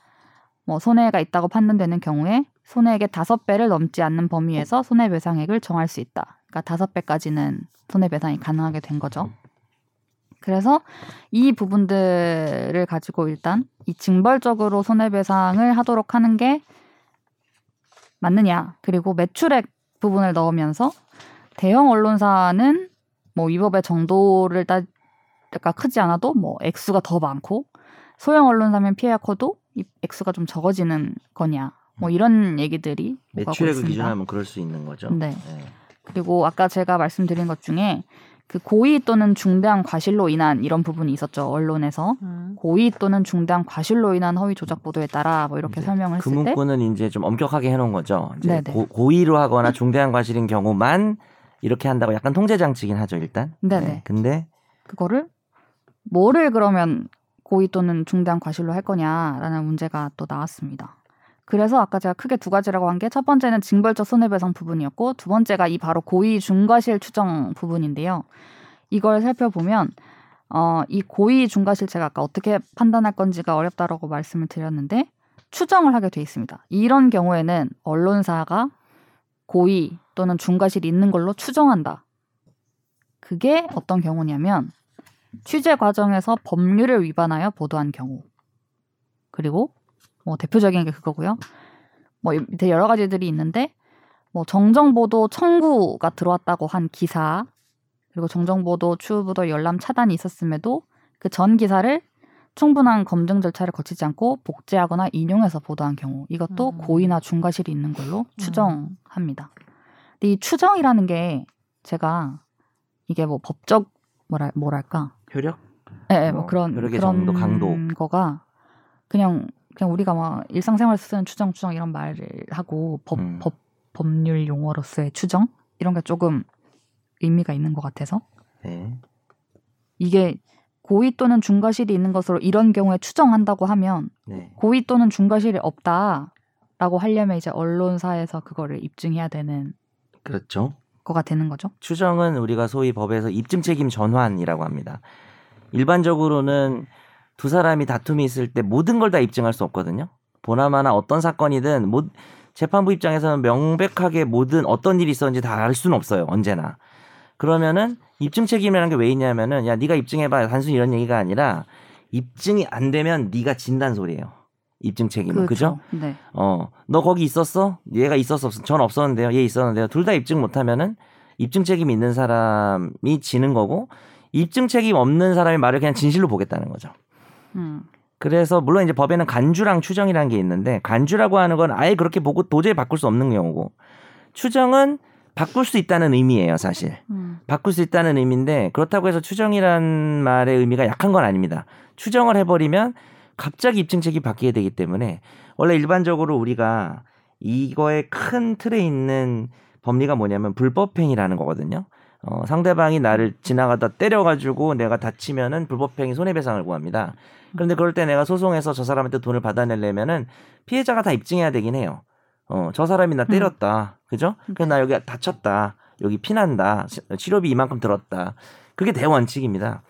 [SPEAKER 2] 뭐 손해가 있다고 판단되는 경우에 손해액의 다섯 배를 넘지 않는 범위에서 손해배상액을 정할 수 있다. 그러니까 다섯 배까지는 손해배상이 가능하게 된 거죠. 그래서 이 부분들을 가지고 일단 이 징벌적으로 손해배상을 하도록 하는 게 맞느냐. 그리고 매출액 부분을 넣으면서 대형 언론사는 뭐 위법의 정도를 따, 그러니까 크지 않아도 뭐 액수가 더 많고 소형 언론사면 피해가 커도 이 액수가 좀 적어지는 거냐. 뭐 이런 얘기들이
[SPEAKER 3] 매출액을. 기준하면 그럴 수 있는 거죠.
[SPEAKER 2] 네. 그리고 아까 제가 말씀드린 것 중에 그 고의 또는 중대한 과실로 인한 이런 부분이 있었죠 언론에서
[SPEAKER 4] 음.
[SPEAKER 2] 고의 또는 중대한 과실로 인한 허위 조작 보도에 따라 뭐 이렇게 설명을
[SPEAKER 3] 그
[SPEAKER 2] 했을 때
[SPEAKER 3] 문구는 이제 좀 엄격하게 해놓은 거죠. 이제
[SPEAKER 2] 네네.
[SPEAKER 3] 고, 고의로 하거나 중대한 과실인 경우만 이렇게 한다고 약간 통제 장치긴 하죠 일단.
[SPEAKER 2] 네네.
[SPEAKER 3] 근데
[SPEAKER 2] 그거를 뭐를 그러면 고의 또는 중대한 과실로 할 거냐라는 문제가 또 나왔습니다. 그래서 아까 제가 크게 두 가지라고 한 게 첫 번째는 징벌적 손해배상 부분이었고 두 번째가 이 바로 고의 중과실 추정 부분인데요. 이걸 살펴보면 어, 이 고의 중과실 제가 아까 어떻게 판단할 건지가 어렵다라고 말씀을 드렸는데 추정을 하게 돼 있습니다. 이런 경우에는 언론사가 고의 또는 중과실이 있는 걸로 추정한다. 그게 어떤 경우냐면 취재 과정에서 법률을 위반하여 보도한 경우. 그리고 뭐 대표적인 게 그거고요. 뭐 밑에 여러 가지들이 있는데 뭐 정정보도 청구가 들어왔다고 한 기사 그리고 정정보도 추후보도 열람 차단이 있었음에도 그 전 기사를 충분한 검증 절차를 거치지 않고 복제하거나 인용해서 보도한 경우 이것도
[SPEAKER 4] 음.
[SPEAKER 2] 고의나 중과실이 있는 걸로 추정합니다. 이 추정이라는 게 제가 이게 뭐 법적 뭐랄 뭐랄까
[SPEAKER 3] 효력?
[SPEAKER 2] 예, 예,
[SPEAKER 3] 뭐뭐
[SPEAKER 2] 그런 그런
[SPEAKER 3] 정도, 강도.
[SPEAKER 2] 거가 그냥 그냥 우리가 막 일상생활에서 쓰는 추정 추정 이런 말을 하고 법,
[SPEAKER 3] 음.
[SPEAKER 2] 법 법률 용어로서의 추정 이런 게 조금 의미가 있는 것 같아서
[SPEAKER 3] 네.
[SPEAKER 2] 이게 고의 또는 중과실이 있는 것으로 이런 경우에 추정한다고 하면
[SPEAKER 3] 네.
[SPEAKER 2] 고의 또는 중과실이 없다라고 하려면 이제 언론사에서 그거를 입증해야 되는
[SPEAKER 3] 그렇죠.
[SPEAKER 2] 거가 되는 거죠.
[SPEAKER 3] 추정은 우리가 소위 법에서 입증 책임 전환이라고 합니다. 일반적으로는 두 사람이 다툼이 있을 때 모든 걸 다 입증할 수 없거든요. 보나마나 어떤 사건이든 뭐 재판부 입장에서는 명백하게 모든 어떤 일이 있었는지 다 알 수는 없어요. 언제나. 그러면은 입증 책임이라는 게 왜 있냐면은 야 네가 입증해봐 단순히 이런 얘기가 아니라 입증이 안 되면 네가 진단 소리예요. 입증 책임은 그죠?
[SPEAKER 2] 네.
[SPEAKER 3] 어, 너 거기 있었어? 얘가 있었어? 없었- 전 없었는데요. 얘 있었는데요. 둘 다 입증 못하면은 입증 책임 있는 사람이 지는 거고 입증 책임 없는 사람의 말을 그냥 진실로 보겠다는 거죠.
[SPEAKER 2] 음.
[SPEAKER 3] 그래서 물론 이제 법에는 간주랑 추정이라는 게 있는데 간주라고 하는 건 아예 그렇게 보고 도저히 바꿀 수 없는 경우고 추정은 바꿀 수 있다는 의미예요, 사실.
[SPEAKER 2] 음.
[SPEAKER 3] 바꿀 수 있다는 의미인데 그렇다고 해서 추정이란 말의 의미가 약한 건 아닙니다. 추정을 해버리면 갑자기 입증책이 바뀌게 되기 때문에 원래 일반적으로 우리가 이거의 큰 틀에 있는 법리가 뭐냐면 불법행위라는 거거든요. 어, 상대방이 나를 지나가다 때려가지고 내가 다치면은 불법행위 손해배상을 구합니다. 그런데 그럴 때 내가 소송해서 저 사람한테 돈을 받아내려면은 피해자가 다 입증해야 되긴 해요. 어, 저 사람이 나 때렸다. 그죠? 그래서 나 여기 다쳤다. 여기 피난다. 시- 치료비 이만큼 들었다. 그게 대원칙입니다.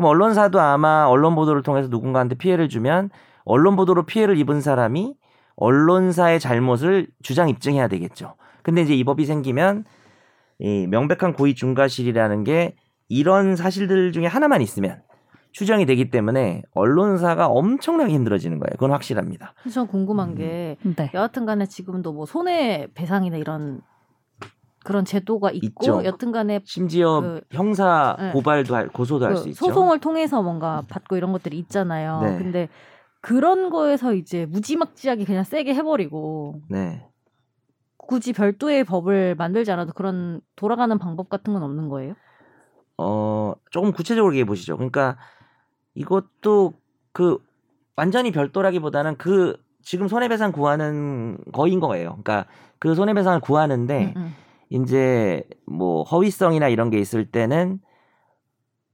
[SPEAKER 3] 그럼 언론사도 아마 언론 보도를 통해서 누군가한테 피해를 주면 언론 보도로 피해를 입은 사람이 언론사의 잘못을 주장 입증해야 되겠죠. 근데 이제 이 법이 생기면 이 명백한 고의 중과실이라는 게 이런 사실들 중에 하나만 있으면 추정이 되기 때문에 언론사가 엄청나게 힘들어지는 거예요. 그건 확실합니다.
[SPEAKER 4] 전 궁금한
[SPEAKER 3] 음.
[SPEAKER 4] 게
[SPEAKER 2] 네.
[SPEAKER 4] 여하튼 간에 지금도 뭐 손해 배상이나 이런 그런 제도가 있고
[SPEAKER 3] 있죠.
[SPEAKER 4] 여튼간에
[SPEAKER 3] 심지어
[SPEAKER 4] 그-
[SPEAKER 3] 형사
[SPEAKER 4] 네.
[SPEAKER 3] 고발도 할 고소도 할그수 있죠.
[SPEAKER 4] 소송을 통해서 뭔가 받고 이런 것들이 있잖아요.
[SPEAKER 3] 네.
[SPEAKER 4] 근데 그런 거에서 이제 무지막지하게 그냥 세게 해버리고
[SPEAKER 3] 네.
[SPEAKER 4] 굳이 별도의 법을 만들지 않아도 그런 돌아가는 방법 같은 건 없는 거예요?
[SPEAKER 3] 어, 조금 구체적으로 얘기해 보시죠. 그러니까 이것도 그 완전히 별도라기보다는 그 지금 손해배상 구하는 거인 거예요. 그러니까 그 손해배상을 구하는데
[SPEAKER 4] 음, 음.
[SPEAKER 3] 이제 뭐 허위성이나 이런 게 있을 때는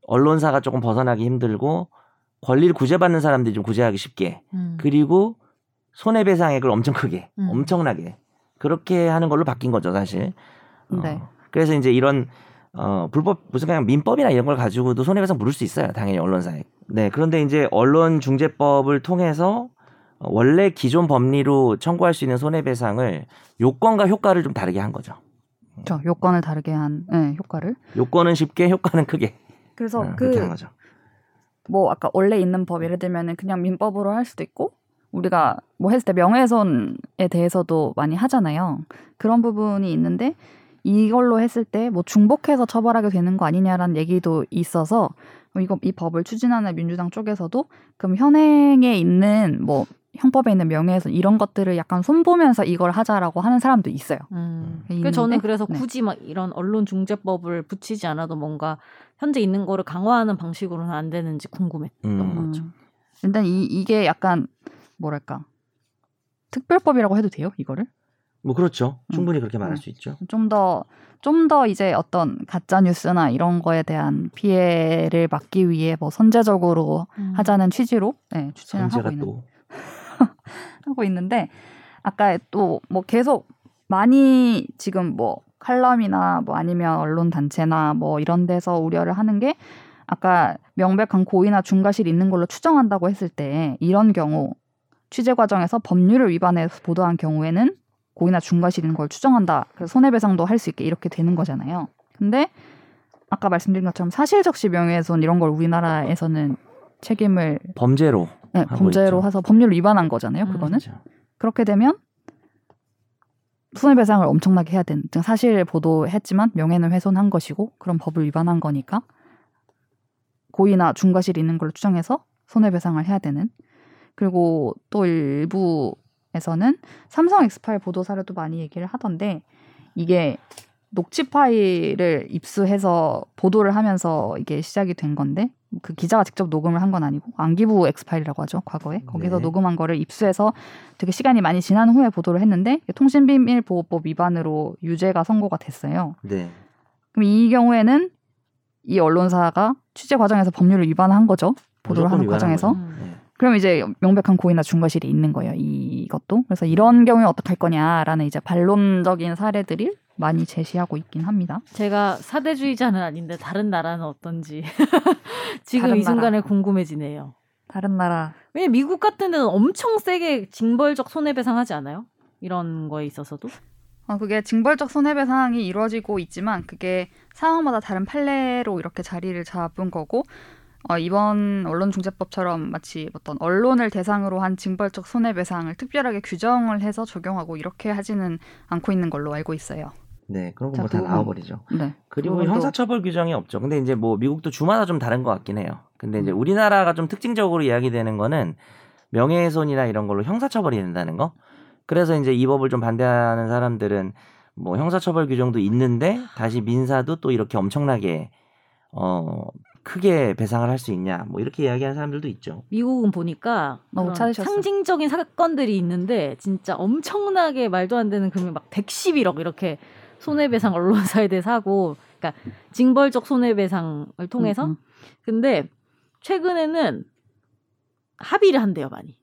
[SPEAKER 3] 언론사가 조금 벗어나기 힘들고 권리를 구제받는 사람들이 좀 구제하기 쉽게
[SPEAKER 4] 음.
[SPEAKER 3] 그리고 손해배상액을 엄청 크게
[SPEAKER 4] 음.
[SPEAKER 3] 엄청나게 그렇게 하는 걸로 바뀐 거죠 사실. 어,
[SPEAKER 2] 네.
[SPEAKER 3] 그래서 이제 이런 어 불법 무슨 그냥 민법이나 이런 걸 가지고도 손해배상 물을 수 있어요 당연히 언론사에. 네 그런데 이제 언론중재법을 통해서 어, 원래 기존 법리로 청구할 수 있는 손해배상을 요건과 효과를 좀 다르게 한 거죠.
[SPEAKER 2] 저 요건을 다르게 한 네, 효과를.
[SPEAKER 3] 요건은 쉽게 효과는 크게
[SPEAKER 5] 그래서
[SPEAKER 3] 어, 그렇게
[SPEAKER 5] 한그
[SPEAKER 3] 거죠.
[SPEAKER 5] 뭐 아까 원래 있는 법 예를 들면은 그냥 민법으로 할 수도 있고 우리가 뭐 했을 때 명예훼손에 대해서도 많이 하잖아요. 그런 부분이 있는데 이걸로 했을 때 뭐 중복해서 처벌하게 되는 거 아니냐라는 얘기도 있어서 이거 이 법을 추진하는 민주당 쪽에서도 그럼 현행에 있는 뭐 형법에 있는 명예훼손 이런 것들을 약간 손보면서 이걸 하자라고 하는 사람도 있어요.
[SPEAKER 4] 음.
[SPEAKER 2] 있는데?
[SPEAKER 4] 그 저는 그래서
[SPEAKER 2] 네.
[SPEAKER 4] 굳이 막 이런 언론 중재법을 붙이지 않아도 뭔가 현재 있는 거를 강화하는 방식으로는 안 되는지 궁금했던
[SPEAKER 3] 음.
[SPEAKER 4] 거죠.
[SPEAKER 2] 일단 이 이게 약간 뭐랄까 특별법이라고 해도 돼요 이거를?
[SPEAKER 3] 뭐 그렇죠.
[SPEAKER 2] 음.
[SPEAKER 3] 충분히 그렇게 말할
[SPEAKER 2] 음.
[SPEAKER 3] 수 있죠.
[SPEAKER 2] 좀 더 좀 더 이제 어떤 가짜 뉴스나 이런 거에 대한 피해를 막기 위해 뭐 선제적으로
[SPEAKER 4] 음.
[SPEAKER 2] 하자는 취지로 네, 추진을 하고
[SPEAKER 3] 선제가
[SPEAKER 2] 있는
[SPEAKER 3] 또
[SPEAKER 2] 하고 있는데 아까 또 뭐 계속 많이 지금 뭐 칼럼이나 뭐 아니면 언론 단체나 뭐 이런 데서 우려를 하는 게 아까 명백한 고의나 중과실이 있는 걸로 추정한다고 했을 때 이런 경우 취재 과정에서 법률을 위반해서 보도한 경우에는 고의나 중과실인 걸 추정한다. 그래서 손해배상도 할 수 있게 이렇게 되는 거잖아요. 근데 아까 말씀드린 것처럼 사실적시 명예훼손 이런 걸 우리나라에서는 책임을
[SPEAKER 3] 범죄로
[SPEAKER 2] 네, 범죄로
[SPEAKER 3] 있죠.
[SPEAKER 2] 해서 법률을 위반한 거잖아요.
[SPEAKER 4] 음.
[SPEAKER 2] 그거는
[SPEAKER 3] 그렇죠.
[SPEAKER 2] 그렇게 되면 손해배상을 엄청나게 해야 되는 즉 사실 보도했지만 명예는 훼손한 것이고 그런 법을 위반한 거니까 고의나 중과실이 있는 걸로 추정해서 손해배상을 해야 되는 그리고 또 일부에서는 삼성 엑스파일 보도 사례도 많이 얘기를 하던데 이게 녹취 파일을 입수해서 보도를 하면서 이게 시작이 된 건데 그 기자가 직접 녹음을 한 건 아니고 안기부 엑스파일이라고 하죠 과거에 거기서
[SPEAKER 3] 네.
[SPEAKER 2] 녹음한 거를 입수해서 되게 시간이 많이 지난 후에 보도를 했는데 통신비밀보호법 위반으로 유죄가 선고가 됐어요.
[SPEAKER 3] 네.
[SPEAKER 2] 그럼 이 경우에는 이 언론사가 취재 과정에서 법률을 위반한 거죠. 보도를 하는 과정에서.
[SPEAKER 3] 네.
[SPEAKER 2] 그럼 이제 명백한 고의나 중과실이 있는 거예요. 이것도. 그래서 이런 경우에 어떻게 할 거냐라는 이제 반론적인 사례들이 많이 제시하고 있긴 합니다.
[SPEAKER 4] 제가 사대주의자는 아닌데 다른 나라는 어떤지 지금 이 순간에 궁금해지네요.
[SPEAKER 2] 다른 나라
[SPEAKER 4] 왜냐 미국 같은 데는 엄청 세게 징벌적 손해배상하지 않아요? 이런 거에 있어서도.
[SPEAKER 2] 어, 그게 징벌적 손해배상이 이루어지고 있지만 그게 상황마다 다른 판례로 이렇게 자리를 잡은 거고 어, 이번 언론중재법처럼 마치 어떤 언론을 대상으로 한 징벌적 손해배상을 특별하게 규정을 해서 적용하고 이렇게 하지는 않고 있는 걸로 알고 있어요.
[SPEAKER 3] 네. 그런
[SPEAKER 2] 자,
[SPEAKER 3] 거뭐 다 나와버리죠.
[SPEAKER 2] 네.
[SPEAKER 3] 그리고 형사처벌 규정이 없죠. 근데 이제 뭐 미국도 주마다 좀 다른 것 같긴 해요. 근데
[SPEAKER 2] 음.
[SPEAKER 3] 이제 우리나라가 좀 특징적으로 이야기되는 거는 명예훼손이나 이런 걸로 형사처벌이 된다는 거. 그래서 이제 이 법을 좀 반대하는 사람들은 뭐 형사처벌 규정도 있는데 다시 민사도 또 이렇게 엄청나게 어 크게 배상을 할 수 있냐 뭐 이렇게 이야기하는 사람들도 있죠.
[SPEAKER 4] 미국은 보니까
[SPEAKER 2] 어.
[SPEAKER 4] 상징적인 사건들이 있는데 진짜 엄청나게 말도 안 되는 금액 막 111억 이렇게 손해배상 언론사에 대해서 하고 그러니까 징벌적 손해배상을 통해서
[SPEAKER 2] 음, 음.
[SPEAKER 4] 근데 최근에는 합의를 한대요 많이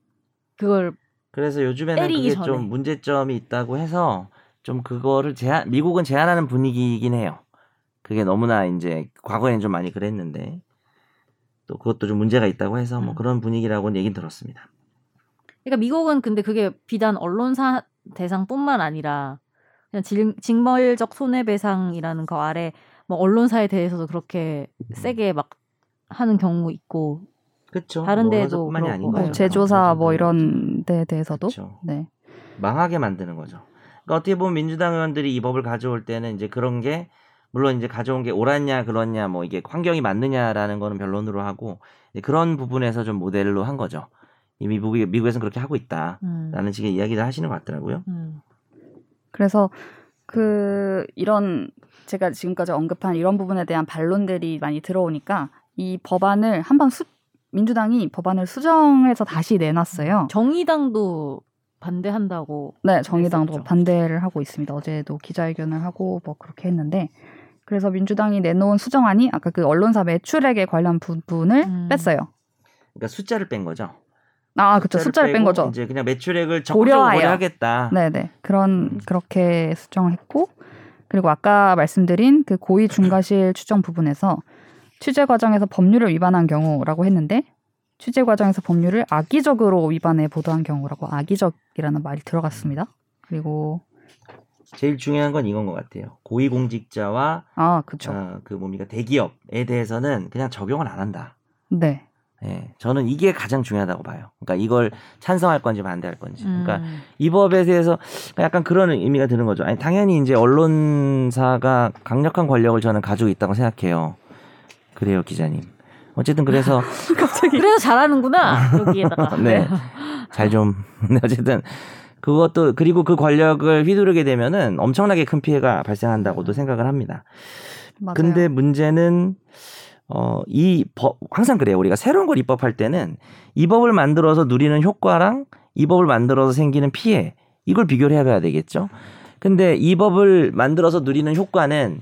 [SPEAKER 4] 그걸
[SPEAKER 3] 그래서 요즘에는
[SPEAKER 4] 때리기
[SPEAKER 3] 그게
[SPEAKER 4] 전에.
[SPEAKER 3] 좀 문제점이 있다고 해서 좀 그거를 제한 미국은 제한하는 분위기이긴 해요. 그게 너무나 이제 과거에는 좀 많이 그랬는데 또 그것도 좀 문제가 있다고 해서 뭐
[SPEAKER 4] 음.
[SPEAKER 3] 그런 분위기라고는 얘기는 들었습니다.
[SPEAKER 4] 그러니까 미국은 근데 그게 비단 언론사 대상뿐만 아니라 그냥 징, 징벌적 손해배상이라는 거 아래 뭐 언론사에 대해서도 그렇게 세게 막 하는 경우 있고
[SPEAKER 3] 그렇죠.
[SPEAKER 4] 다른
[SPEAKER 3] 뭐
[SPEAKER 4] 데도 그렇고.
[SPEAKER 3] 아닌
[SPEAKER 2] 뭐
[SPEAKER 4] 네.
[SPEAKER 3] 거죠.
[SPEAKER 2] 제조사 뭐
[SPEAKER 3] 그렇죠.
[SPEAKER 2] 이런 데 대해서도
[SPEAKER 3] 그렇죠.
[SPEAKER 2] 네.
[SPEAKER 3] 망하게 만드는 거죠. 그러니까 어떻게 보면 민주당 의원들이 이 법을 가져올 때는 이제 그런 게 물론 이제 가져온 게 옳았냐 그렇냐 뭐 이게 환경이 맞느냐라는 거는 변론으로 하고 그런 부분에서 좀 모델로 한 거죠. 이 미국이 미국에서는 그렇게 하고 있다라는
[SPEAKER 4] 음,
[SPEAKER 3] 식의 이야기를 하시는 것 같더라고요.
[SPEAKER 4] 음.
[SPEAKER 2] 그래서 그 이런 제가 지금까지 언급한 이런 부분에 대한 반론들이 많이 들어오니까 이 법안을 한번 수, 민주당이 법안을 수정해서 다시 내놨어요.
[SPEAKER 4] 정의당도 반대한다고
[SPEAKER 2] 네, 정의당도
[SPEAKER 4] 그랬었죠.
[SPEAKER 2] 반대를 하고 있습니다. 어제도 기자회견을 하고 뭐 그렇게 했는데 그래서 민주당이 내놓은 수정안이 아까 그 언론사 매출액에 관련 부분을
[SPEAKER 4] 음.
[SPEAKER 2] 뺐어요.
[SPEAKER 3] 그러니까 숫자를 뺀 거죠.
[SPEAKER 2] 아, 그렇죠. 숫자를 뺀 거죠.
[SPEAKER 3] 이제 그냥 매출액을
[SPEAKER 2] 고려하여.
[SPEAKER 3] 고려하겠다.
[SPEAKER 2] 네, 네. 그런
[SPEAKER 3] 음.
[SPEAKER 2] 그렇게 수정했고 그리고 아까 말씀드린 그 고의 중과실 추정 부분에서 취재 과정에서 법률을 위반한 경우라고 했는데 취재 과정에서 법률을 악의적으로 위반해 보도한 경우라고 악의적이라는 말이 들어갔습니다. 그리고
[SPEAKER 3] 제일 중요한 건 이건 것 같아요. 고위공직자와
[SPEAKER 2] 아, 그렇죠.
[SPEAKER 3] 어, 그 뭡니까 대기업에 대해서는 그냥 적용을 안 한다.
[SPEAKER 2] 네.
[SPEAKER 3] 예, 저는 이게 가장 중요하다고 봐요. 그러니까 이걸 찬성할 건지 반대할 건지. 그러니까
[SPEAKER 4] 음.
[SPEAKER 3] 이 법에 대해서 약간 그런 의미가 드는 거죠. 아니 당연히 이제 언론사가 강력한 권력을 저는 가지고 있다고 생각해요. 그래요, 기자님. 어쨌든 그래서
[SPEAKER 4] 그래서 잘하는구나 여기에다가
[SPEAKER 3] 네. 잘 좀. 네, 어쨌든 그것도 그리고 그 권력을 휘두르게 되면은 엄청나게 큰 피해가 발생한다고도 생각을 합니다.
[SPEAKER 2] 맞아요.
[SPEAKER 3] 근데 문제는 어 이 법 항상 그래요. 우리가 새로운 걸 입법할 때는 이 법을 만들어서 누리는 효과랑 이 법을 만들어서 생기는 피해 이걸 비교를 해봐야 되겠죠. 근데 이 법을 만들어서 누리는 효과는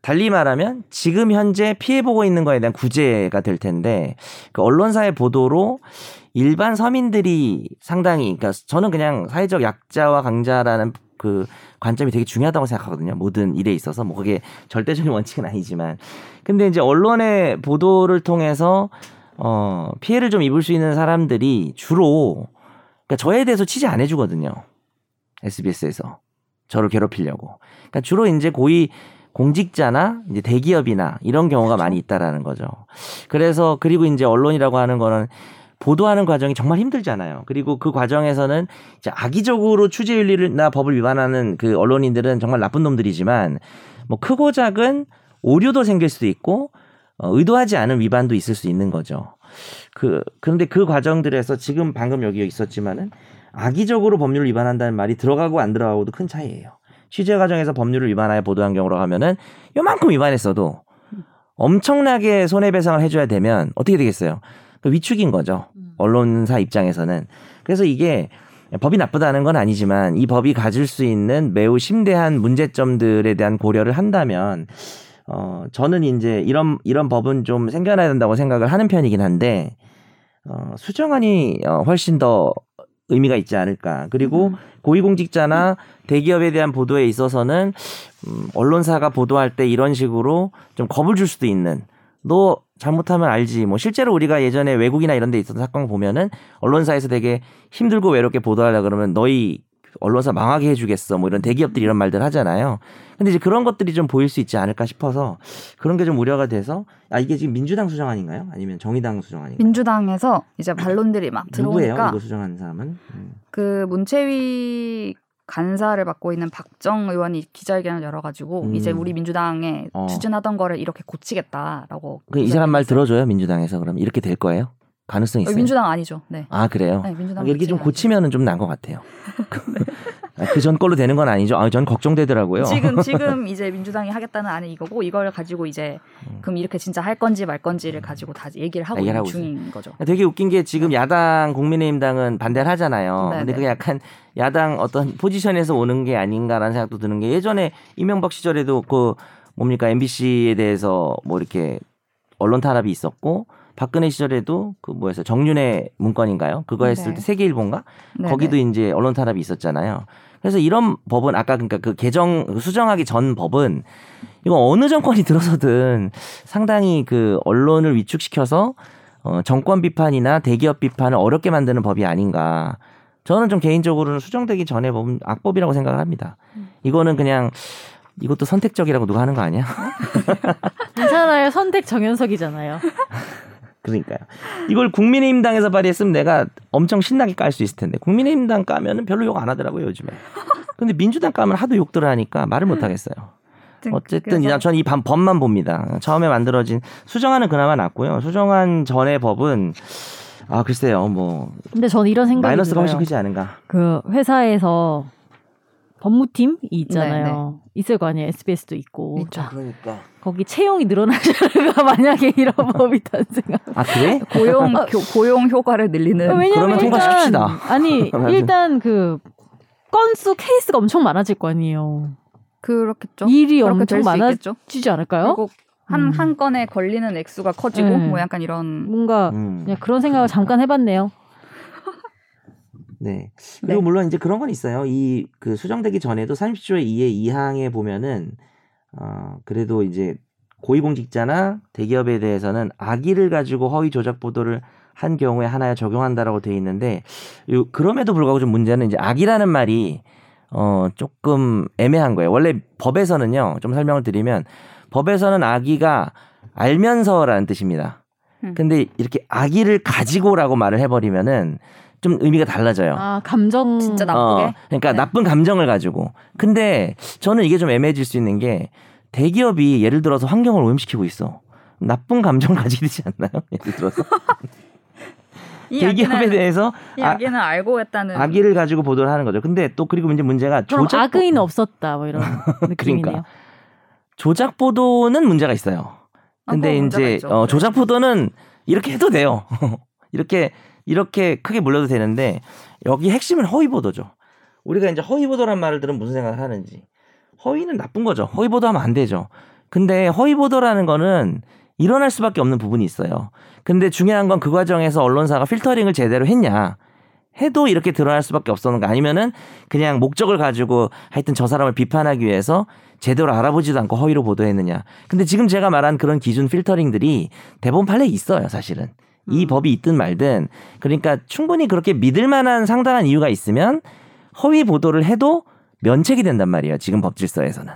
[SPEAKER 3] 달리 말하면 지금 현재 피해 보고 있는 거에 대한 구제가 될 텐데 그 언론사의 보도로 일반 서민들이 상당히 그러니까 저는 그냥 사회적 약자와 강자라는 그 관점이 되게 중요하다고 생각하거든요. 모든 일에 있어서 뭐 그게 절대적인 원칙은 아니지만 근데 이제 언론의 보도를 통해서 어 피해를 좀 입을 수 있는 사람들이 주로 그러니까 저에 대해서 취재 안 해주거든요. SBS에서 저를 괴롭히려고. 그러니까 주로 이제 고위 공직자나 이제 대기업이나 이런 경우가 많이 있다라는 거죠. 그래서 그리고 이제 언론이라고 하는 거는 보도하는 과정이 정말 힘들잖아요. 그리고 그 과정에서는 이제 악의적으로 취재윤리나 법을 위반하는 그 언론인들은 정말 나쁜 놈들이지만 뭐 크고 작은 오류도 생길 수도 있고 어, 의도하지 않은 위반도 있을 수 있는 거죠. 그 그런데 그 과정들에서 지금 방금 여기 있었지만은 악의적으로 법률을 위반한다는 말이 들어가고 안 들어가고도 큰 차이예요. 취재 과정에서 법률을 위반하여 보도한 경우로 하면은 요만큼 위반했어도 엄청나게 손해배상을 해줘야 되면 어떻게 되겠어요? 그 위축인 거죠.
[SPEAKER 4] 음.
[SPEAKER 3] 언론사 입장에서는. 그래서 이게 법이 나쁘다는 건 아니지만 이 법이 가질 수 있는 매우 심대한 문제점들에 대한 고려를 한다면 어 저는 이제 이런 이런 법은 좀 생겨나야 된다고 생각을 하는 편이긴 한데 어 수정안이 어, 훨씬 더 의미가 있지 않을까. 그리고
[SPEAKER 2] 음.
[SPEAKER 3] 고위공직자나 대기업에 대한 보도에 있어서는 음, 언론사가 보도할 때 이런 식으로 좀 겁을 줄 수도 있는 너 잘못하면 알지. 뭐 실제로 우리가 예전에 외국이나 이런 데 있었던 사건 보면은 언론사에서 되게 힘들고 외롭게 보도하려 그러면 너희 언론사 망하게 해주겠어. 뭐 이런 대기업들이 이런 말들 하잖아요. 근데 이제 그런 것들이 좀 보일 수 있지 않을까 싶어서 그런 게 좀 우려가 돼서 아 이게 지금 민주당 수정안인가요? 아니면 정의당 수정안인가요?
[SPEAKER 2] 민주당에서 이제 반론들이 막
[SPEAKER 3] 누구예요?
[SPEAKER 2] 들어오니까
[SPEAKER 3] 이거 수정한 사람은? 음.
[SPEAKER 2] 그 문체위 간사를 맡고 있는 박정 의원이 기자회견을 열어가지고
[SPEAKER 3] 음.
[SPEAKER 2] 이제 우리 민주당에
[SPEAKER 3] 어.
[SPEAKER 2] 추진하던 거를 이렇게 고치겠다라고.
[SPEAKER 3] 그 이 사람 말 들어줘요 민주당에서 그럼 이렇게 될 거예요? 가능성
[SPEAKER 2] 했어요.
[SPEAKER 3] 있어요.
[SPEAKER 2] 어, 민주당 아니죠. 네.
[SPEAKER 3] 아 그래요?
[SPEAKER 2] 네, 민주당
[SPEAKER 3] 이렇게 좀 고치면은 좀 나은 것 같아요. 그전 걸로 되는 건 아니죠. 아, 전 걱정되더라고요.
[SPEAKER 2] 지금 지금 이제 민주당이 하겠다는 안은 이거고 이걸 가지고 이제
[SPEAKER 3] 음.
[SPEAKER 2] 그럼 이렇게 진짜 할 건지 말 건지를 가지고 다 얘기를 하고
[SPEAKER 3] 얘기를
[SPEAKER 2] 있는
[SPEAKER 3] 하고
[SPEAKER 2] 중인 거죠.
[SPEAKER 3] 되게 웃긴 게 지금 야당 국민의힘당은 반대를 하잖아요.
[SPEAKER 2] 네네.
[SPEAKER 3] 근데 그게 약간 야당 어떤 포지션에서 오는 게 아닌가라는 생각도 드는 게 예전에 이명박 시절에도 그 뭡니까 MBC에 대해서 뭐 이렇게 언론 탄압이 있었고 박근혜 시절에도 그 뭐였어요 정윤회 문건인가요? 그거 했을
[SPEAKER 2] 네.
[SPEAKER 3] 때 세계일보인가?
[SPEAKER 2] 네네.
[SPEAKER 3] 거기도 이제 언론 탄압이 있었잖아요. 그래서 이런 법은 아까 그러니까 그 개정 그 수정하기 전 법은 이거 어느 정권이 들어서든 상당히 그 언론을 위축시켜서 어, 정권 비판이나 대기업 비판을 어렵게 만드는 법이 아닌가. 저는 좀 개인적으로는 수정되기 전에 법은 악법이라고 생각을 합니다. 이거는 그냥 이것도 선택적이라고 누가 하는 거 아니야?
[SPEAKER 4] 괜찮아요. 선택 정연석이잖아요.
[SPEAKER 3] 그러니까요. 이걸 국민의힘당에서 발의했으면 내가 엄청 신나게 깔 수 있을 텐데 국민의힘당 까면은 별로 욕 안 하더라고요 요즘에. 근데 민주당 까면 하도 욕들 하니까 말을 못 하겠어요. 어쨌든
[SPEAKER 2] 그래서
[SPEAKER 3] 전이 법만 봅니다. 처음에 만들어진 수정안은 그나마 낫고요. 수정안 전의 법은 아 글쎄요 뭐
[SPEAKER 4] 근데 저는 이런 생각이
[SPEAKER 3] 마이너스가
[SPEAKER 4] 들어요.
[SPEAKER 3] 훨씬 크지 않은가.
[SPEAKER 4] 그 회사에서 법무팀이 있잖아요. 있을 거 아니에요. SBS도 있고.
[SPEAKER 2] 있죠.
[SPEAKER 4] 자,
[SPEAKER 3] 그러니까.
[SPEAKER 4] 거기 채용이 늘어나잖아요. 만약에 이런 법이 탄생하면.
[SPEAKER 3] 아 그래?
[SPEAKER 2] 고용 교- 고용 효과를 늘리는
[SPEAKER 4] 왜냐면
[SPEAKER 3] 그러면
[SPEAKER 4] 일단
[SPEAKER 3] 통과시킵시다.
[SPEAKER 4] 아니. 일단 그 건수 케이스가 엄청 많아질 거 아니에요.
[SPEAKER 2] 그렇겠죠.
[SPEAKER 4] 일이 엄청. 많아지지 않을까요?
[SPEAKER 2] 한,
[SPEAKER 4] 음.
[SPEAKER 2] 한 건에 걸리는 액수가 커지고
[SPEAKER 4] 네.
[SPEAKER 2] 뭐 약간 이런
[SPEAKER 4] 뭔가
[SPEAKER 3] 음.
[SPEAKER 4] 그냥 그런 생각을 잠깐 해봤네요.
[SPEAKER 3] 네. 그리고
[SPEAKER 2] 네.
[SPEAKER 3] 물론 이제 그런 건 있어요. 이 그 수정되기 전에도 30조의 2의 2항에 보면은 어 그래도 이제 고위공직자나 대기업에 대해서는 악의를 가지고 허위 조작 보도를 한 경우에 하나에 적용한다라고 돼 있는데 요 그럼에도 불구하고 좀 문제는 이제 악이라는 말이 어 조금 애매한 거예요. 원래 법에서는요. 좀 설명을 드리면 법에서는 악의가 알면서라는 뜻입니다.
[SPEAKER 2] 음.
[SPEAKER 3] 근데 이렇게 악의를 가지고라고 말을 해버리면은 좀 의미가 달라져요.
[SPEAKER 4] 아 감정
[SPEAKER 2] 진짜 나쁘게?
[SPEAKER 3] 어, 그러니까
[SPEAKER 2] 네.
[SPEAKER 3] 나쁜 감정을 가지고. 근데 저는 이게 좀 애매해질 수 있는 게 대기업이 예를 들어서 환경을 오염시키고 있어. 나쁜 감정을 가지게 되지 않나요? 예를 들어서
[SPEAKER 2] 이
[SPEAKER 3] 대기업에
[SPEAKER 2] 악의는,
[SPEAKER 3] 대해서
[SPEAKER 2] 이
[SPEAKER 3] 아,
[SPEAKER 2] 악의는 알고 했다는
[SPEAKER 3] 악의를 가지고 보도를 하는 거죠. 근데 또 그리고 이제 문제가
[SPEAKER 4] 그럼
[SPEAKER 3] 조작
[SPEAKER 4] 악의는 없었다 뭐 이런 느낌이네요.
[SPEAKER 3] 그러니까. 조작 보도는 문제가 있어요.
[SPEAKER 2] 아,
[SPEAKER 3] 근데
[SPEAKER 2] 문제가
[SPEAKER 3] 이제
[SPEAKER 2] 있죠.
[SPEAKER 3] 어,
[SPEAKER 2] 네.
[SPEAKER 3] 조작 보도는 이렇게 해도 돼요. 이렇게 이렇게 크게 물려도 되는데 여기 핵심은 허위 보도죠. 우리가 이제 허위 보도란 말을 들으면 무슨 생각을 하는지. 허위는 나쁜 거죠. 허위 보도하면 안 되죠. 근데 허위 보도라는 거는 일어날 수밖에 없는 부분이 있어요. 근데 중요한 건 그 과정에서 언론사가 필터링을 제대로 했냐. 해도 이렇게 드러날 수밖에 없었는 거 아니면은 그냥 목적을 가지고 하여튼 저 사람을 비판하기 위해서 제대로 알아보지도 않고 허위로 보도했느냐. 근데 지금 제가 말한 그런 기준 필터링들이 대법원 판례에 있어요, 사실은. 이 법이 있든 말든. 그러니까 충분히 그렇게 믿을 만한 상당한 이유가 있으면 허위 보도를 해도 면책이 된단 말이에요, 지금 법 질서에서는.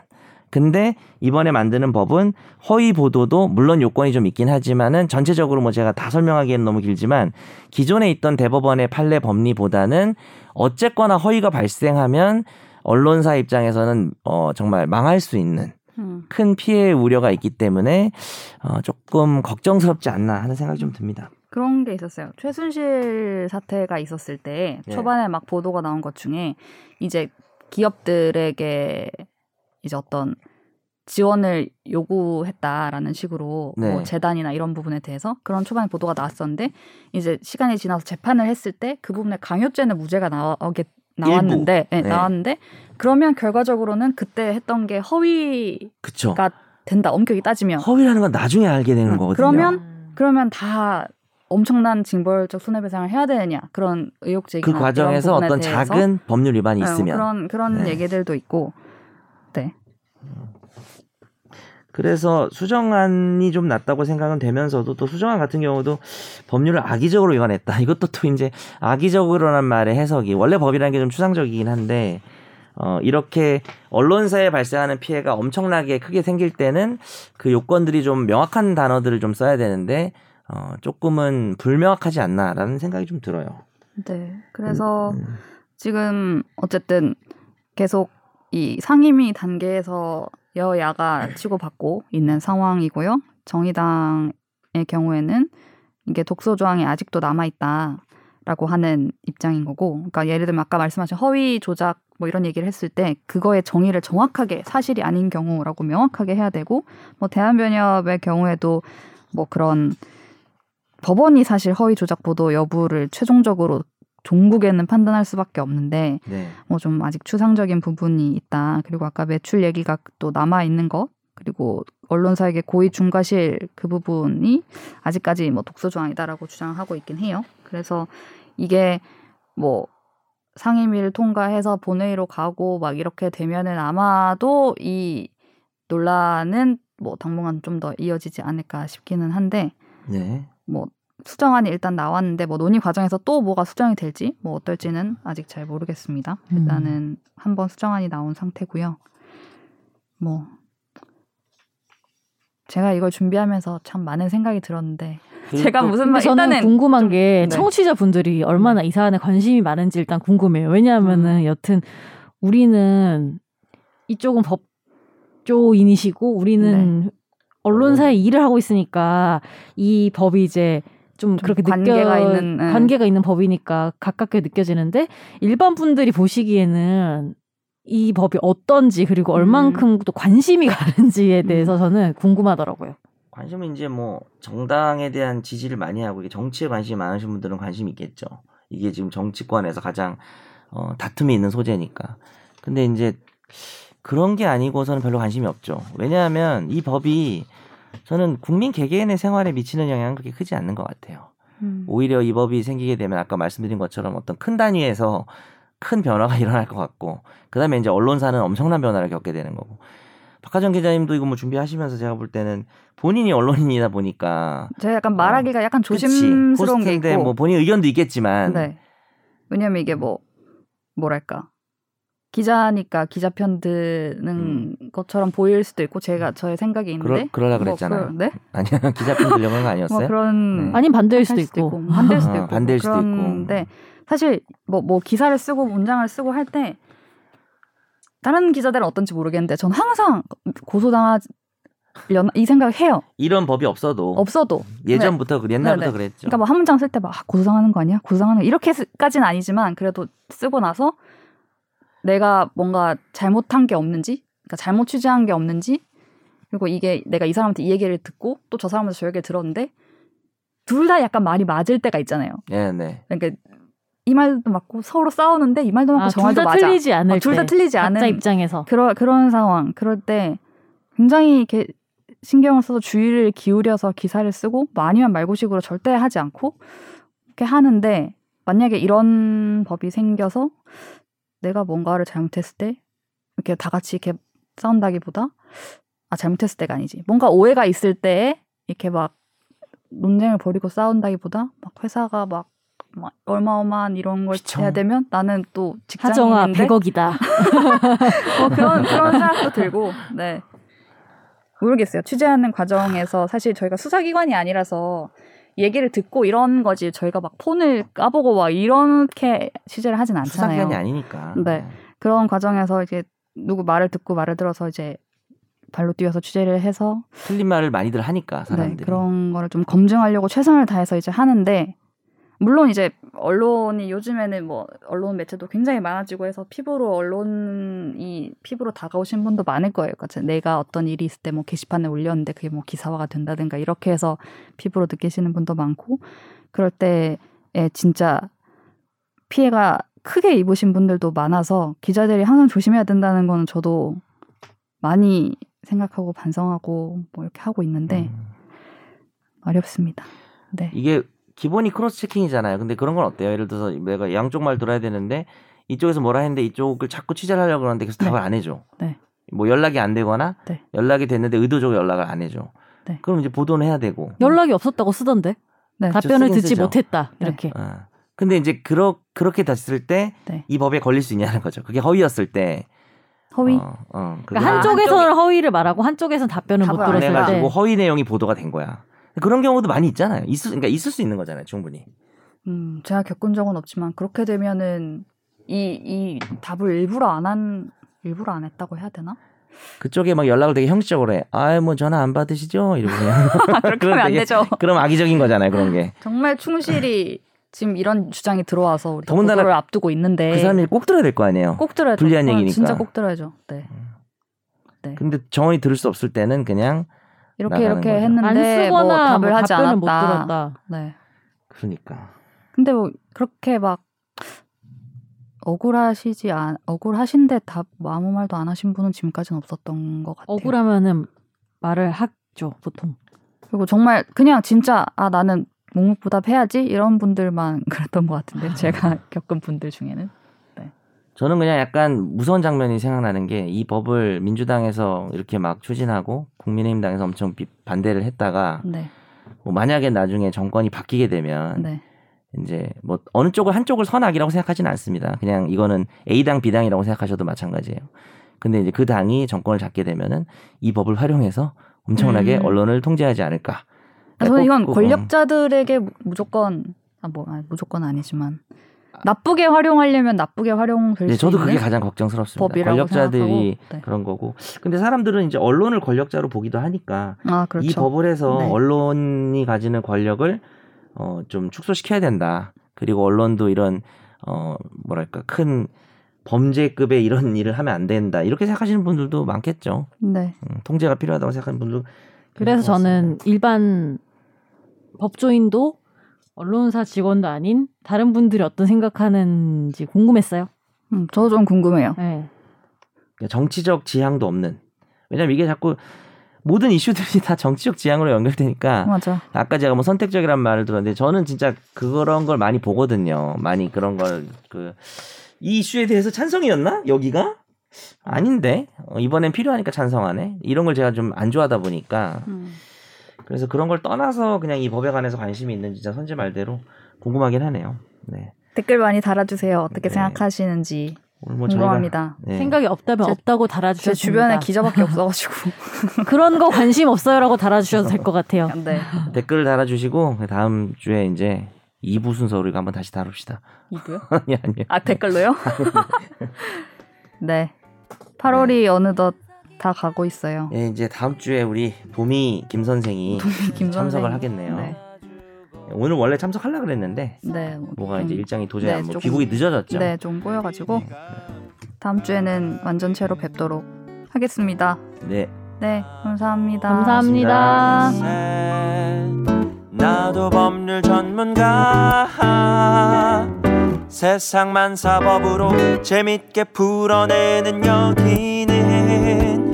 [SPEAKER 3] 근데 이번에 만드는 법은 허위 보도도 물론 요건이 좀 있긴 하지만은 전체적으로 뭐 제가 다 설명하기에는 너무 길지만 기존에 있던 대법원의 판례 법리보다는 어쨌거나 허위가 발생하면 언론사 입장에서는 어 정말 망할 수 있는
[SPEAKER 2] 음.
[SPEAKER 3] 큰 피해 우려가 있기 때문에 어 조금 걱정스럽지 않나 하는 생각이 좀 듭니다.
[SPEAKER 2] 그런 게 있었어요. 최순실 사태가 있었을 때
[SPEAKER 3] 네.
[SPEAKER 2] 초반에 막 보도가 나온 것 중에 이제 기업들에게 이제 어떤 지원을 요구했다라는 식으로
[SPEAKER 3] 네.
[SPEAKER 2] 뭐 재단이나 이런 부분에 대해서 그런 초반에 보도가 나왔었는데 이제 시간이 지나서 재판을 했을 때 그 부분에 강요죄는 무죄가 나오게 나왔는데 네,
[SPEAKER 3] 네.
[SPEAKER 2] 나왔는데 그러면 결과적으로는 그때 했던 게 허위가
[SPEAKER 3] 그쵸.
[SPEAKER 2] 된다 엄격히 따지면
[SPEAKER 3] 허위라는 건 나중에 알게 되는
[SPEAKER 2] 음,
[SPEAKER 3] 거거든요.
[SPEAKER 2] 그러면
[SPEAKER 4] 음.
[SPEAKER 2] 그러면 다 엄청난 징벌적 손해배상을 해야 되느냐 그런 의혹 제기나
[SPEAKER 3] 그 과정에서 어떤
[SPEAKER 2] 대해서
[SPEAKER 3] 작은 법률 위반이
[SPEAKER 2] 어,
[SPEAKER 3] 있으면
[SPEAKER 2] 그런 그런
[SPEAKER 3] 네.
[SPEAKER 2] 얘기들도 있고 네
[SPEAKER 3] 그래서 수정안이 좀 낫다고 생각은 되면서도 또 수정안 같은 경우도 법률을 악의적으로 위반했다. 이것도 또 이제 악의적으로란 말의 해석이 원래 법이라는 게 좀 추상적이긴 한데 어 이렇게 언론사에 발생하는 피해가 엄청나게 크게 생길 때는 그 요건들이 좀 명확한 단어들을 좀 써야 되는데 어 조금은 불명확하지 않나라는 생각이 좀 들어요.
[SPEAKER 2] 네. 그래서
[SPEAKER 3] 음,
[SPEAKER 2] 지금 어쨌든 계속 이 상임위 단계에서 여야가 치고받고 있는 상황이고요. 정의당의 경우에는 이게 독소 조항이 아직도 남아 있다라고 하는 입장인 거고, 그러니까 예를 들면 아까 말씀하신 허위 조작 뭐 이런 얘기를 했을 때 그거의 정의를 정확하게 사실이 아닌 경우라고 명확하게 해야 되고 뭐 대한변협의 경우에도 뭐 그런 법원이 사실 허위 조작 보도 여부를 최종적으로 종국에는 판단할 수밖에 없는데
[SPEAKER 3] 네.
[SPEAKER 2] 뭐좀 아직 추상적인 부분이 있다. 그리고 아까 매출 얘기가 또 남아 있는 것 그리고 언론사에게 고의 중과실 그 부분이 아직까지 뭐 독소 조항이다라고 주장하고 있긴 해요. 그래서 이게 뭐 상임위를 통과해서 본회의로 가고 막 이렇게 되면은 아마도 이 논란은 뭐 당분간 좀 더 이어지지 않을까 싶기는 한데
[SPEAKER 3] 네.
[SPEAKER 2] 뭐 수정안이 일단 나왔는데 뭐 논의 과정에서 또 뭐가 수정이 될지 뭐 어떨지는 아직 잘 모르겠습니다.
[SPEAKER 4] 음.
[SPEAKER 2] 일단은 한번 수정안이 나온 상태고요. 뭐 제가 이걸 준비하면서 참 많은 생각이 들었는데 제가
[SPEAKER 3] 또
[SPEAKER 2] 무슨 말
[SPEAKER 4] 저는
[SPEAKER 2] 일단은
[SPEAKER 4] 궁금한
[SPEAKER 2] 좀-
[SPEAKER 4] 게
[SPEAKER 2] 네.
[SPEAKER 4] 청취자 분들이 얼마나 이 사안에 관심이 많은지 일단 궁금해요. 왜냐하면은
[SPEAKER 2] 음.
[SPEAKER 4] 여튼 우리는 이쪽은 법조인이시고 우리는
[SPEAKER 2] 네.
[SPEAKER 4] 언론사에 일을 하고 있으니까 이 법이 이제 좀 그렇게
[SPEAKER 2] 관계가
[SPEAKER 4] 느껴
[SPEAKER 2] 있는, 네.
[SPEAKER 4] 관계가 있는 법이니까 가깝게 느껴지는데 일반 분들이 보시기에는 이 법이 어떤지 그리고
[SPEAKER 2] 음.
[SPEAKER 4] 얼만큼 또 관심이 가는지에 대해서 저는 궁금하더라고요.
[SPEAKER 3] 관심은 이제 뭐 정당에 대한 지지를 많이 하고 이게 정치에 관심이 많으신 분들은 관심이 있겠죠. 이게 지금 정치권에서 가장 어, 다툼이 있는 소재니까. 근데 이제 그런 게 아니고서는 별로 관심이 없죠. 왜냐하면 이 법이 저는 국민 개개인의 생활에 미치는 영향은 그렇게 크지 않는 것 같아요.
[SPEAKER 2] 음.
[SPEAKER 3] 오히려 이 법이 생기게 되면 아까 말씀드린 것처럼 어떤 큰 단위에서 큰 변화가 일어날 것 같고 그다음에 이제 언론사는 엄청난 변화를 겪게 되는 거고 박하정 기자님도 이거 뭐 준비하시면서 제가 볼 때는 본인이 언론인이다 보니까
[SPEAKER 2] 제가 약간 말하기가 약간
[SPEAKER 3] 그치,
[SPEAKER 2] 조심스러운 게
[SPEAKER 3] 호스트인데
[SPEAKER 2] 있고
[SPEAKER 3] 뭐 본인 의견도 있겠지만
[SPEAKER 2] 네. 왜냐면 이게 뭐 뭐랄까 기자니까 기자 편 드는 것처럼 보일 수도 있고 제가 저의 생각이 있는데
[SPEAKER 3] 음. 그러, 그러라
[SPEAKER 2] 뭐
[SPEAKER 3] 그랬잖아요.
[SPEAKER 2] 그- 네?
[SPEAKER 3] 아니야 기자 편 들려고 한거 아니었어요?
[SPEAKER 2] 뭐 그런
[SPEAKER 3] 네.
[SPEAKER 4] 아닌 반대일
[SPEAKER 2] 할
[SPEAKER 4] 수도 있고.
[SPEAKER 2] 반대일 수도
[SPEAKER 3] 어,
[SPEAKER 2] 있고
[SPEAKER 3] 반대일 수도 있고.
[SPEAKER 2] 그런데 사실 뭐뭐 기사를 쓰고 문장을 쓰고 할 때 다른 기자들은 어떤지 모르겠는데 전 항상 고소당하려나 이 생각을 해요.
[SPEAKER 3] 이런 법이 없어도
[SPEAKER 2] 없어도
[SPEAKER 3] 예전부터 그 옛날부터
[SPEAKER 2] 네네.
[SPEAKER 3] 그랬죠.
[SPEAKER 2] 그러니까 뭐 한 문장 쓸 때 막 고소당하는 거 아니야? 고소당하는 거 이렇게까지는 아니지만 그래도 쓰고 나서 내가 뭔가 잘못한 게 없는지, 그러니까 잘못 취재한 게 없는지, 그리고 이게 내가 이 사람한테 이 얘기를 듣고 또 저 사람한테 저 얘기를 들었는데 둘 다 약간 말이 맞을 때가 있잖아요.
[SPEAKER 3] 네, 네.
[SPEAKER 2] 그러니까 이 말도 맞고 서로 싸우는데 이 말도 맞고
[SPEAKER 4] 아, 저둘
[SPEAKER 2] 말도
[SPEAKER 4] 다
[SPEAKER 2] 맞아.
[SPEAKER 4] 틀리지 않을
[SPEAKER 2] 어, 둘다
[SPEAKER 4] 때.
[SPEAKER 2] 틀리지 않은
[SPEAKER 4] 입장에서.
[SPEAKER 2] 그런 그런 상황. 그럴 때 굉장히 이렇게 신경을 써서 주의를 기울여서 기사를 쓰고 뭐 아니면 말고식으로 절대 하지 않고 이렇게 하는데 만약에 이런 법이 생겨서 내가 뭔가를 잘못했을 때 이렇게 다 같이 이렇게 싸운다기보다 아 잘못했을 때가 아니지 뭔가 오해가 있을 때 이렇게 막 논쟁을 벌이고 싸운다기보다 막 회사가 막, 막 어마어마한 이런 걸
[SPEAKER 3] 휘청.
[SPEAKER 2] 해야 되면 나는 또
[SPEAKER 4] 하정아
[SPEAKER 2] 직장인인데
[SPEAKER 4] 100억이다.
[SPEAKER 2] 뭐 그런 그런 생각도 들고 네 모르겠어요 취재하는 과정에서 사실 저희가 수사기관이 아니라서 얘기를 듣고 이런 거지 저희가 막 폰을 까보고 막 이렇게 취재를 하진 않잖아요.
[SPEAKER 3] 수사기관이 아니니까.
[SPEAKER 2] 네. 그런 과정에서 이제 누구 말을 듣고 말을 들어서 이제 발로 뛰어서 취재를 해서
[SPEAKER 3] 틀린 말을 많이들 하니까
[SPEAKER 2] 네,
[SPEAKER 3] 사람들이.
[SPEAKER 2] 그런 거를 좀 검증하려고 최선을 다해서 이제 하는데 물론 이제 언론이 요즘에는 뭐 언론 매체도 굉장히 많아지고 해서 피부로 언론이 피부로 다가오신 분도 많을 거예요. 그러니까 내가 어떤 일이 있을 때 뭐 게시판에 올렸는데 그게 뭐 기사화가 된다든가 이렇게 해서 피부로 느끼시는 분도 많고 그럴 때에 진짜 피해가 크게 입으신 분들도 많아서 기자들이 항상 조심해야 된다는 거는 저도 많이 생각하고 반성하고 뭐 이렇게 하고 있는데
[SPEAKER 3] 음.
[SPEAKER 2] 어렵습니다. 네.
[SPEAKER 3] 이게 기본이 크로스 체킹이잖아요. 근데 그런 건 어때요? 예를 들어서 내가 양쪽 말 들어야 되는데 이쪽에서 뭐라 했는데 이쪽을 자꾸 취재를 하려고 그러는데 계속
[SPEAKER 2] 네.
[SPEAKER 3] 답을 안 해줘.
[SPEAKER 2] 네.
[SPEAKER 3] 뭐 연락이 안 되거나
[SPEAKER 2] 네.
[SPEAKER 3] 연락이 됐는데 의도적으로 연락을 안 해줘.
[SPEAKER 2] 네.
[SPEAKER 3] 그럼 이제 보도는 해야 되고.
[SPEAKER 4] 연락이 없었다고 쓰던데.
[SPEAKER 2] 네.
[SPEAKER 4] 답변을 듣지
[SPEAKER 3] 쓰죠.
[SPEAKER 4] 못했다.
[SPEAKER 2] 네.
[SPEAKER 4] 이렇게.
[SPEAKER 3] 어. 근데 이제 그러, 그렇게 됐을 때이
[SPEAKER 2] 네.
[SPEAKER 3] 법에 걸릴 수 있냐는 거죠. 그게 허위였을 때.
[SPEAKER 2] 허위.
[SPEAKER 3] 어, 어,
[SPEAKER 4] 그러니까 한쪽에서는 허위를 말하고 한쪽에서는 답변을 못 들었을 때.
[SPEAKER 3] 해가지고 허위 내용이 보도가 된 거야. 그런 경우도 많이 있잖아요. 있을, 그러니까 있을 수 있는 거잖아요. 충분히.
[SPEAKER 2] 음, 제가 겪은 적은 없지만 그렇게 되면은 이, 이 답을 일부러 안 한, 일부러 안 했다고 해야 되나?
[SPEAKER 3] 그쪽에 막 연락을 되게 형식적으로 해. 아, 뭐 전화 안 받으시죠? 이러고 그냥.
[SPEAKER 2] 그렇게
[SPEAKER 3] 그럼
[SPEAKER 2] 하면 안 되죠.
[SPEAKER 3] 그럼 악의적인 거잖아요. 그런 게.
[SPEAKER 2] 정말 충실히 지금 이런 주장이 들어와서 우리
[SPEAKER 3] 더군다나
[SPEAKER 2] 보도를 앞두고 있는데
[SPEAKER 3] 그 사람이 꼭 들어야 될 거 아니에요.
[SPEAKER 2] 꼭 들어야죠.
[SPEAKER 3] 불리한 얘기니까.
[SPEAKER 2] 진짜 꼭 들어야죠. 네.
[SPEAKER 3] 근데 정원이 들을 수 없을 때는 그냥
[SPEAKER 2] 이렇게 이렇게
[SPEAKER 3] 거죠.
[SPEAKER 4] 안
[SPEAKER 2] 했는데 뭐
[SPEAKER 4] 쓰거나
[SPEAKER 2] 답을
[SPEAKER 4] 뭐
[SPEAKER 2] 하지
[SPEAKER 4] 답변을 못
[SPEAKER 2] 않았다.
[SPEAKER 4] 들었다.
[SPEAKER 2] 네.
[SPEAKER 3] 그러니까
[SPEAKER 2] 근데 뭐 그렇게 막 억울하시지 않 억울하신데 답 아무 말도 안 하신 분은 지금까지는 없었던 것 같아요.
[SPEAKER 4] 억울하면은 말을 하죠 보통.
[SPEAKER 2] 그리고 정말 그냥 진짜 아 나는 묵묵부답 해야지 이런 분들만 그랬던 것 같은데 제가 겪은 분들 중에는
[SPEAKER 3] 저는 그냥 약간 무서운 장면이 생각나는 게 이 법을 민주당에서 이렇게 막 추진하고 국민의힘당에서 엄청 비- 반대를 했다가
[SPEAKER 2] 네,
[SPEAKER 3] 뭐 만약에 나중에 정권이 바뀌게 되면
[SPEAKER 2] 네,
[SPEAKER 3] 이제 뭐 어느 쪽을 한쪽을 선악이라고 생각하지는 않습니다. 그냥 이거는 A당 B당이라고 생각하셔도 마찬가지예요. 근데 이제 그 당이 정권을 잡게 되면은 이 법을 활용해서 엄청나게
[SPEAKER 2] 음.
[SPEAKER 3] 언론을 통제하지 않을까.
[SPEAKER 2] 아, 저는 이건 권력자들에게 무- 무조건 아뭐 무조건 아니지만 나쁘게 활용하려면 나쁘게 활용될
[SPEAKER 3] 네,
[SPEAKER 2] 수
[SPEAKER 3] 저도 그게 가장 걱정스럽습니다.
[SPEAKER 2] 법이라고
[SPEAKER 3] 권력자들이
[SPEAKER 2] 생각하고, 네.
[SPEAKER 3] 그런 거고. 근데 사람들은 이제 언론을 권력자로 보기도 하니까
[SPEAKER 2] 아 그렇죠.
[SPEAKER 3] 이 법을 해서
[SPEAKER 2] 네.
[SPEAKER 3] 언론이 가지는 권력을 어, 좀 축소시켜야 된다. 그리고 언론도 이런 어, 뭐랄까 큰 범죄급의 이런 일을 하면 안 된다. 이렇게 생각하시는 분들도 많겠죠.
[SPEAKER 2] 네.
[SPEAKER 3] 음, 통제가 필요하다고 생각하는 분들.
[SPEAKER 4] 그래서 저는 일반 법조인도 언론사 직원도 아닌 다른 분들이 어떤 생각하는지 궁금했어요.
[SPEAKER 2] 음, 저도 좀 궁금해요.
[SPEAKER 4] 네.
[SPEAKER 3] 그러니까 정치적 지향도 없는. 왜냐면 이게 자꾸 모든 이슈들이 다 정치적 지향으로 연결되니까
[SPEAKER 2] 맞아.
[SPEAKER 3] 아까 제가 뭐 선택적이란 말을 들었는데 저는 진짜 그런 걸 많이 보거든요. 많이 그런 걸 그 이 이슈에 대해서 찬성이었나? 여기가? 아닌데 어, 이번엔 필요하니까 찬성하네. 이런 걸 제가 좀 안 좋아하다 보니까
[SPEAKER 2] 음.
[SPEAKER 3] 그래서 그런 걸 떠나서 그냥 이 법에 관해서 관심이 있는 진짜 선재 말대로 궁금하긴 하네요. 네.
[SPEAKER 2] 댓글 많이 달아주세요. 어떻게
[SPEAKER 3] 네.
[SPEAKER 2] 생각하시는지
[SPEAKER 3] 뭐
[SPEAKER 2] 궁금합니다.
[SPEAKER 3] 네.
[SPEAKER 4] 생각이 없다면
[SPEAKER 2] 제-
[SPEAKER 4] 없다고
[SPEAKER 2] 제
[SPEAKER 4] 달아주셨습니다.
[SPEAKER 2] 주변에 기자밖에 없어가지고.
[SPEAKER 4] 그런 거 관심 없어요라고 달아주셔도 될 것 같아요.
[SPEAKER 2] 네.
[SPEAKER 3] 댓글을 달아주시고 그 다음 주에 이제 2부 순서 우리가 한번 다시 다룹시다.
[SPEAKER 2] 이고요.
[SPEAKER 3] 아니 아니요.
[SPEAKER 2] 아 댓글로요? 네. 8월이 어느덧 다 가고 있어요.
[SPEAKER 3] 예, 이제 다음 주에 우리 도미 김 선생이
[SPEAKER 2] 김
[SPEAKER 3] 참석을
[SPEAKER 2] 선생.
[SPEAKER 3] 하겠네요.
[SPEAKER 2] 네.
[SPEAKER 3] 오늘 원래 참석하려 그랬는데
[SPEAKER 2] 네.
[SPEAKER 3] 뭐가
[SPEAKER 2] 좀-
[SPEAKER 3] 이제 일정이 도저히
[SPEAKER 2] 네,
[SPEAKER 3] 안 뭐,
[SPEAKER 2] 조금-
[SPEAKER 3] 귀국이 늦어졌죠.
[SPEAKER 2] 네, 좀 꼬여가지고 다음 주에는 완전체로 뵙도록 하겠습니다.
[SPEAKER 3] 네.
[SPEAKER 2] 네, 감사합니다.
[SPEAKER 4] 감사합니다.
[SPEAKER 6] 나도 법률 전문가 세상만 사법으로 재밌게 풀어내는 여기는